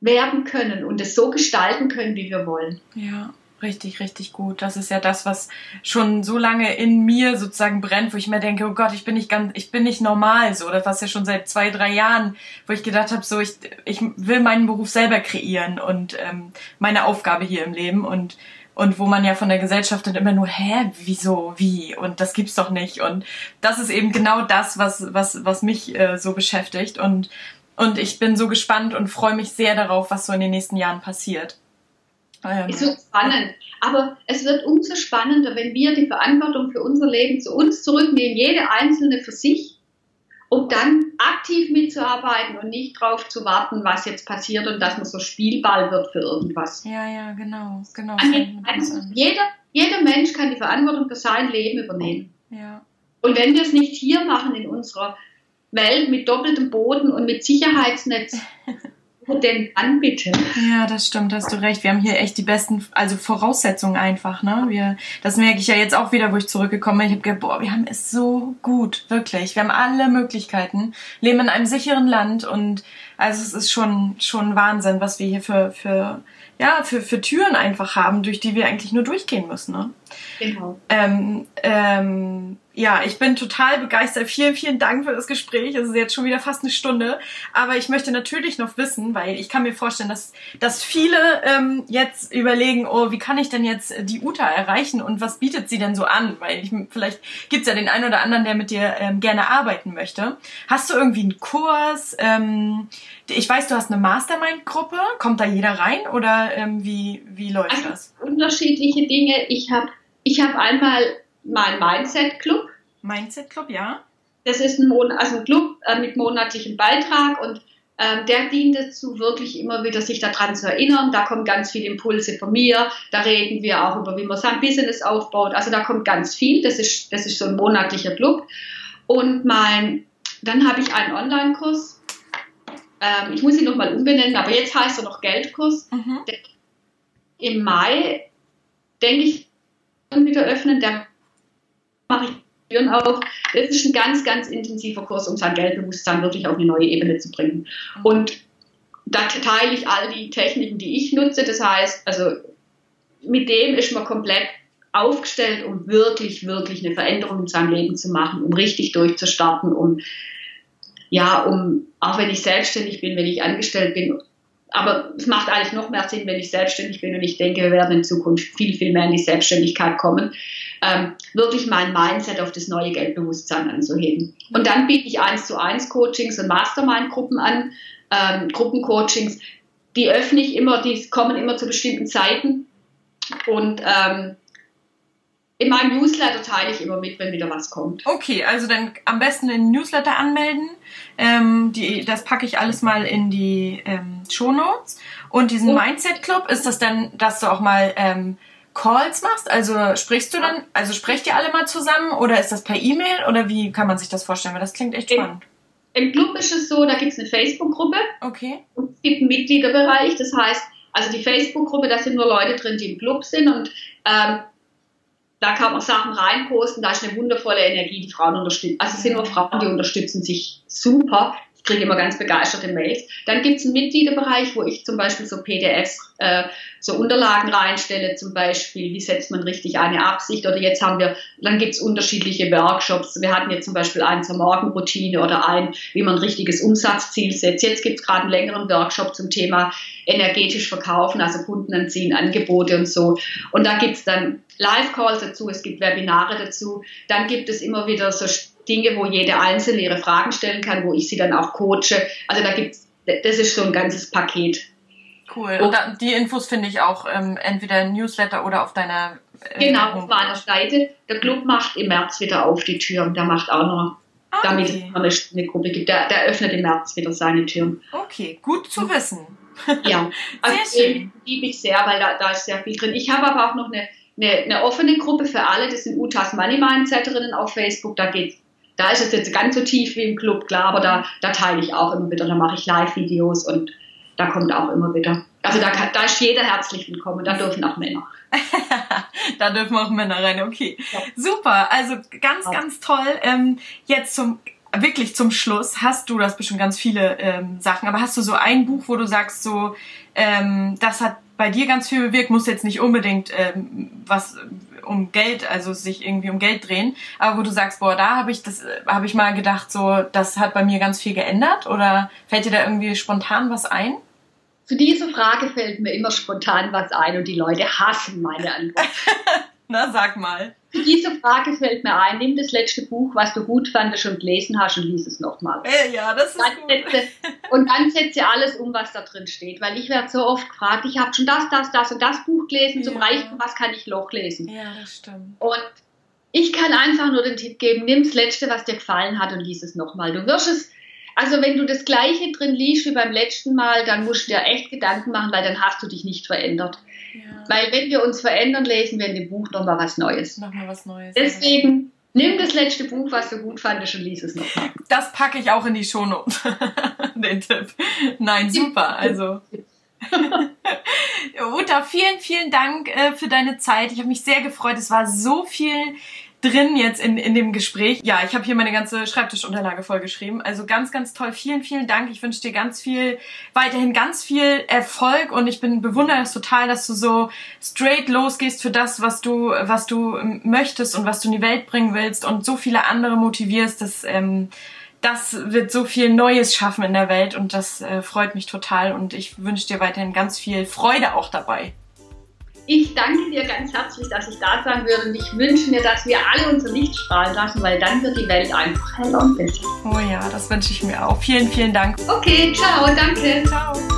werden können und es so gestalten können, wie wir wollen. Ja. Richtig, richtig gut. Das ist ja das, was schon so lange in mir sozusagen brennt, wo ich mir denke, oh Gott, ich bin nicht ganz, ich bin nicht normal so. Das war ja schon seit zwei, drei Jahren, wo ich gedacht habe, so ich, ich will meinen Beruf selber kreieren und ähm, meine Aufgabe hier im Leben und und wo man ja von der Gesellschaft dann immer nur, hä, wieso, wie und das gibt's doch nicht und das ist eben genau das, was was was mich äh, so beschäftigt und und ich bin so gespannt und freue mich sehr darauf, was so in den nächsten Jahren passiert. Ähm, ist so spannend. Aber es wird umso spannender, wenn wir die Verantwortung für unser Leben zu uns zurücknehmen, jede einzelne für sich, um dann aktiv mitzuarbeiten und nicht darauf zu warten, was jetzt passiert und dass man so Spielball wird für irgendwas. Ja, ja, genau, genau. Also jeder, jeder Mensch kann die Verantwortung für sein Leben übernehmen. Ja. Und wenn wir es nicht hier machen in unserer Welt mit doppeltem Boden und mit Sicherheitsnetz, *laughs* denn anbieten. Ja, das stimmt, hast du recht. Wir haben hier echt die besten, also Voraussetzungen einfach, ne? Wir, das merke ich ja jetzt auch wieder, wo ich zurückgekommen bin. Ich habe gedacht, boah, wir haben es so gut, wirklich. Wir haben alle Möglichkeiten, leben in einem sicheren Land und also es ist schon, schon Wahnsinn, was wir hier für, für, ja, für, für Türen einfach haben, durch die wir eigentlich nur durchgehen müssen, ne? Genau. Ähm, ähm, ja, ich bin total begeistert. Vielen, vielen Dank für das Gespräch. Es ist jetzt schon wieder fast eine Stunde. Aber ich möchte natürlich noch wissen, weil ich kann mir vorstellen, dass, dass viele ähm, jetzt überlegen, oh, wie kann ich denn jetzt die Uta erreichen und was bietet sie denn so an? Weil ich, vielleicht gibt's ja den einen oder anderen, der mit dir ähm, gerne arbeiten möchte. Hast du irgendwie einen Kurs? Ähm, ich weiß, du hast eine Mastermind-Gruppe. Kommt da jeder rein oder ähm, wie, wie läuft also, das? Unterschiedliche Dinge. Ich habe ich hab einmal mein Mindset Club. Mindset Club, ja. Das ist ein, Mon also ein Club äh, mit monatlichem Beitrag und ähm, der dient dazu, wirklich immer wieder sich daran zu erinnern. Da kommen ganz viele Impulse von mir. Da reden wir auch über, wie man sein Business aufbaut. Also da kommt ganz viel. Das ist, das ist so ein monatlicher Club. Und mein, dann habe ich einen Online-Kurs. Ähm, ich muss ihn nochmal umbenennen, aber jetzt heißt er noch Geldkurs. Mhm. Im Mai, denke ich, wieder öffnen. Der mache ich Türen auf. Das ist ein ganz, ganz intensiver Kurs, um sein Geldbewusstsein wirklich auf eine neue Ebene zu bringen. Und da teile ich all die Techniken, die ich nutze. Das heißt, also mit dem ist man komplett aufgestellt, um wirklich, wirklich eine Veränderung in seinem Leben zu machen, um richtig durchzustarten, um ja, um, auch wenn ich selbstständig bin, wenn ich angestellt bin, aber es macht eigentlich noch mehr Sinn, wenn ich selbstständig bin und ich denke, wir werden in Zukunft viel, viel mehr in die Selbstständigkeit kommen, ähm, wirklich mein Mindset auf das neue Geldbewusstsein anzuheben. Und dann biete ich eins zu eins Coachings und Mastermind-Gruppen an, ähm, Gruppencoachings. Die öffne ich immer, die kommen immer zu bestimmten Zeiten und ähm, in meinem Newsletter teile ich immer mit, wenn wieder was kommt. Okay, also dann am besten den Newsletter anmelden. Ähm, die, das packe ich alles mal in die ähm, Show Notes. Und diesen oh. Mindset Club, ist das dann, dass du auch mal ähm, Calls machst? Also sprichst du dann, also sprecht ihr alle mal zusammen oder ist das per E-Mail oder wie kann man sich das vorstellen? Weil das klingt echt spannend. Im, im Club ist es so, da gibt es eine Facebook-Gruppe. Okay. Und es gibt einen Mitgliederbereich, das heißt, also die Facebook-Gruppe, da sind nur Leute drin, die im Club sind und ähm, da kann man Sachen reinposten, da ist eine wundervolle Energie, die Frauen unterstützen. Also es sind nur Frauen, die unterstützen sich super kriege immer ganz begeisterte Mails. Dann gibt es einen Mitgliederbereich, wo ich zum Beispiel so PDFs, äh, so Unterlagen reinstelle, zum Beispiel, wie setzt man richtig eine Absicht oder jetzt haben wir, dann gibt es unterschiedliche Workshops. Wir hatten jetzt zum Beispiel einen zur Morgenroutine oder einen, wie man ein richtiges Umsatzziel setzt. Jetzt gibt es gerade einen längeren Workshop zum Thema energetisch verkaufen, also Kunden anziehen, Angebote und so. Und da gibt es dann Live-Calls dazu, es gibt Webinare dazu, dann gibt es immer wieder so Dinge, wo jede Einzelne ihre Fragen stellen kann, wo ich sie dann auch coache. Also da gibt's, das ist so ein ganzes Paket. Cool. Und da, die Infos finde ich auch ähm, entweder im Newsletter oder auf deiner. Äh, genau, auf meiner Seite. Der Club macht im März wieder auf die Türen. Der macht auch noch, ah, damit okay. es eine, eine Gruppe gibt. Der, der öffnet im März wieder seine Türen. Okay, gut zu wissen. ja, *laughs* also sehr schön. liebe ich sehr, weil da, da ist sehr viel drin. Ich habe aber auch noch eine, eine, eine offene Gruppe für alle. Das sind Utas Money Mindseterinnen auf Facebook. Da geht da ist es jetzt ganz so tief wie im Club, klar, aber da, da teile ich auch immer wieder, da mache ich Live-Videos und da kommt auch immer wieder. Also da, kann, da ist jeder herzlich willkommen, da dürfen auch Männer. *laughs* da dürfen auch Männer rein, okay. Ja. Super, also ganz, ganz toll. Ähm, jetzt zum wirklich zum Schluss hast du, das bestimmt ganz viele ähm, Sachen, aber hast du so ein Buch, wo du sagst, so, ähm, das hat bei dir ganz viel bewirkt, muss jetzt nicht unbedingt ähm, was um Geld, also sich irgendwie um Geld drehen, aber wo du sagst, boah, da habe ich das, habe ich mal gedacht, so, das hat bei mir ganz viel geändert oder fällt dir da irgendwie spontan was ein? Zu dieser Frage fällt mir immer spontan was ein und die Leute hassen meine Antwort. *laughs* Na, sag mal. Diese Frage fällt mir ein. Nimm das letzte Buch, was du gut fandest und gelesen hast und lies es nochmal. Äh, ja, das ist dann gut. Setze, und dann setze alles um, was da drin steht. Weil ich werde so oft gefragt, ich habe schon das, das, das und das Buch gelesen, ja. zum Reichen, was kann ich noch lesen? Ja, das stimmt. Und ich kann einfach nur den Tipp geben, nimm das letzte, was dir gefallen hat und lies es nochmal. Du wirst es also wenn du das gleiche drin liest wie beim letzten Mal, dann musst du dir echt Gedanken machen, weil dann hast du dich nicht verändert. Ja. Weil wenn wir uns verändern, lesen wir in dem Buch nochmal was Neues. Nochmal was Neues. Deswegen nimm das letzte Buch, was du gut fandest und lies es nochmal. Das packe ich auch in die Shownote. *laughs* Den Tipp. Nein, super. Also. *laughs* Uta, vielen, vielen Dank äh, für deine Zeit. Ich habe mich sehr gefreut. Es war so viel drin jetzt in, in dem Gespräch. Ja, ich habe hier meine ganze Schreibtischunterlage vollgeschrieben. Also ganz, ganz toll. Vielen, vielen Dank. Ich wünsche dir ganz viel, weiterhin ganz viel Erfolg und ich bin bewundere es total, dass du so straight losgehst für das, was du, was du möchtest und was du in die Welt bringen willst und so viele andere motivierst. Das, ähm, das wird so viel Neues schaffen in der Welt und das äh, freut mich total und ich wünsche dir weiterhin ganz viel Freude auch dabei. Ich danke dir ganz herzlich, dass ich da sein würde und ich wünsche mir, dass wir alle unser Licht strahlen lassen, weil dann wird die Welt einfach heller und besser. Oh ja, das wünsche ich mir auch. Vielen, vielen Dank. Okay, ciao, danke. Ciao.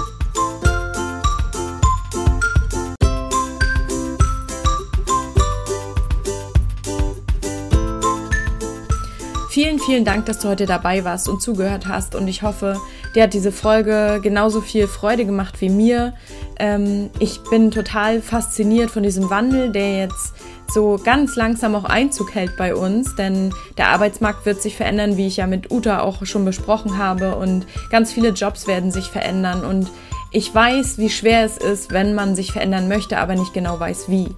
Vielen, vielen Dank, dass du heute dabei warst und zugehört hast. Und ich hoffe, dir hat diese Folge genauso viel Freude gemacht wie mir. Ähm, ich bin total fasziniert von diesem Wandel, der jetzt so ganz langsam auch Einzug hält bei uns, denn der Arbeitsmarkt wird sich verändern, wie ich ja mit Uta auch schon besprochen habe, und ganz viele Jobs werden sich verändern. Und ich weiß, wie schwer es ist, wenn man sich verändern möchte, aber nicht genau weiß wie.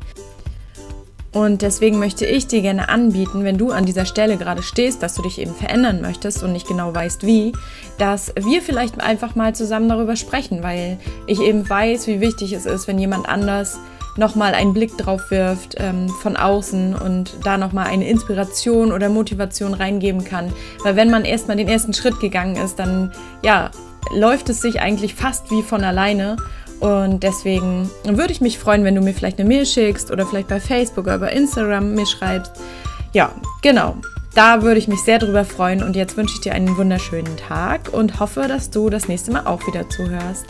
Und deswegen möchte ich dir gerne anbieten, wenn du an dieser Stelle gerade stehst, dass du dich eben verändern möchtest und nicht genau weißt wie, dass wir vielleicht einfach mal zusammen darüber sprechen, weil ich eben weiß, wie wichtig es ist, wenn jemand anders nochmal einen Blick drauf wirft ähm, von außen und da nochmal eine Inspiration oder Motivation reingeben kann. Weil wenn man erstmal den ersten Schritt gegangen ist, dann ja, läuft es sich eigentlich fast wie von alleine. Und deswegen würde ich mich freuen, wenn du mir vielleicht eine Mail schickst oder vielleicht bei Facebook oder bei Instagram mir schreibst. Ja, genau. Da würde ich mich sehr drüber freuen. Und jetzt wünsche ich dir einen wunderschönen Tag und hoffe, dass du das nächste Mal auch wieder zuhörst.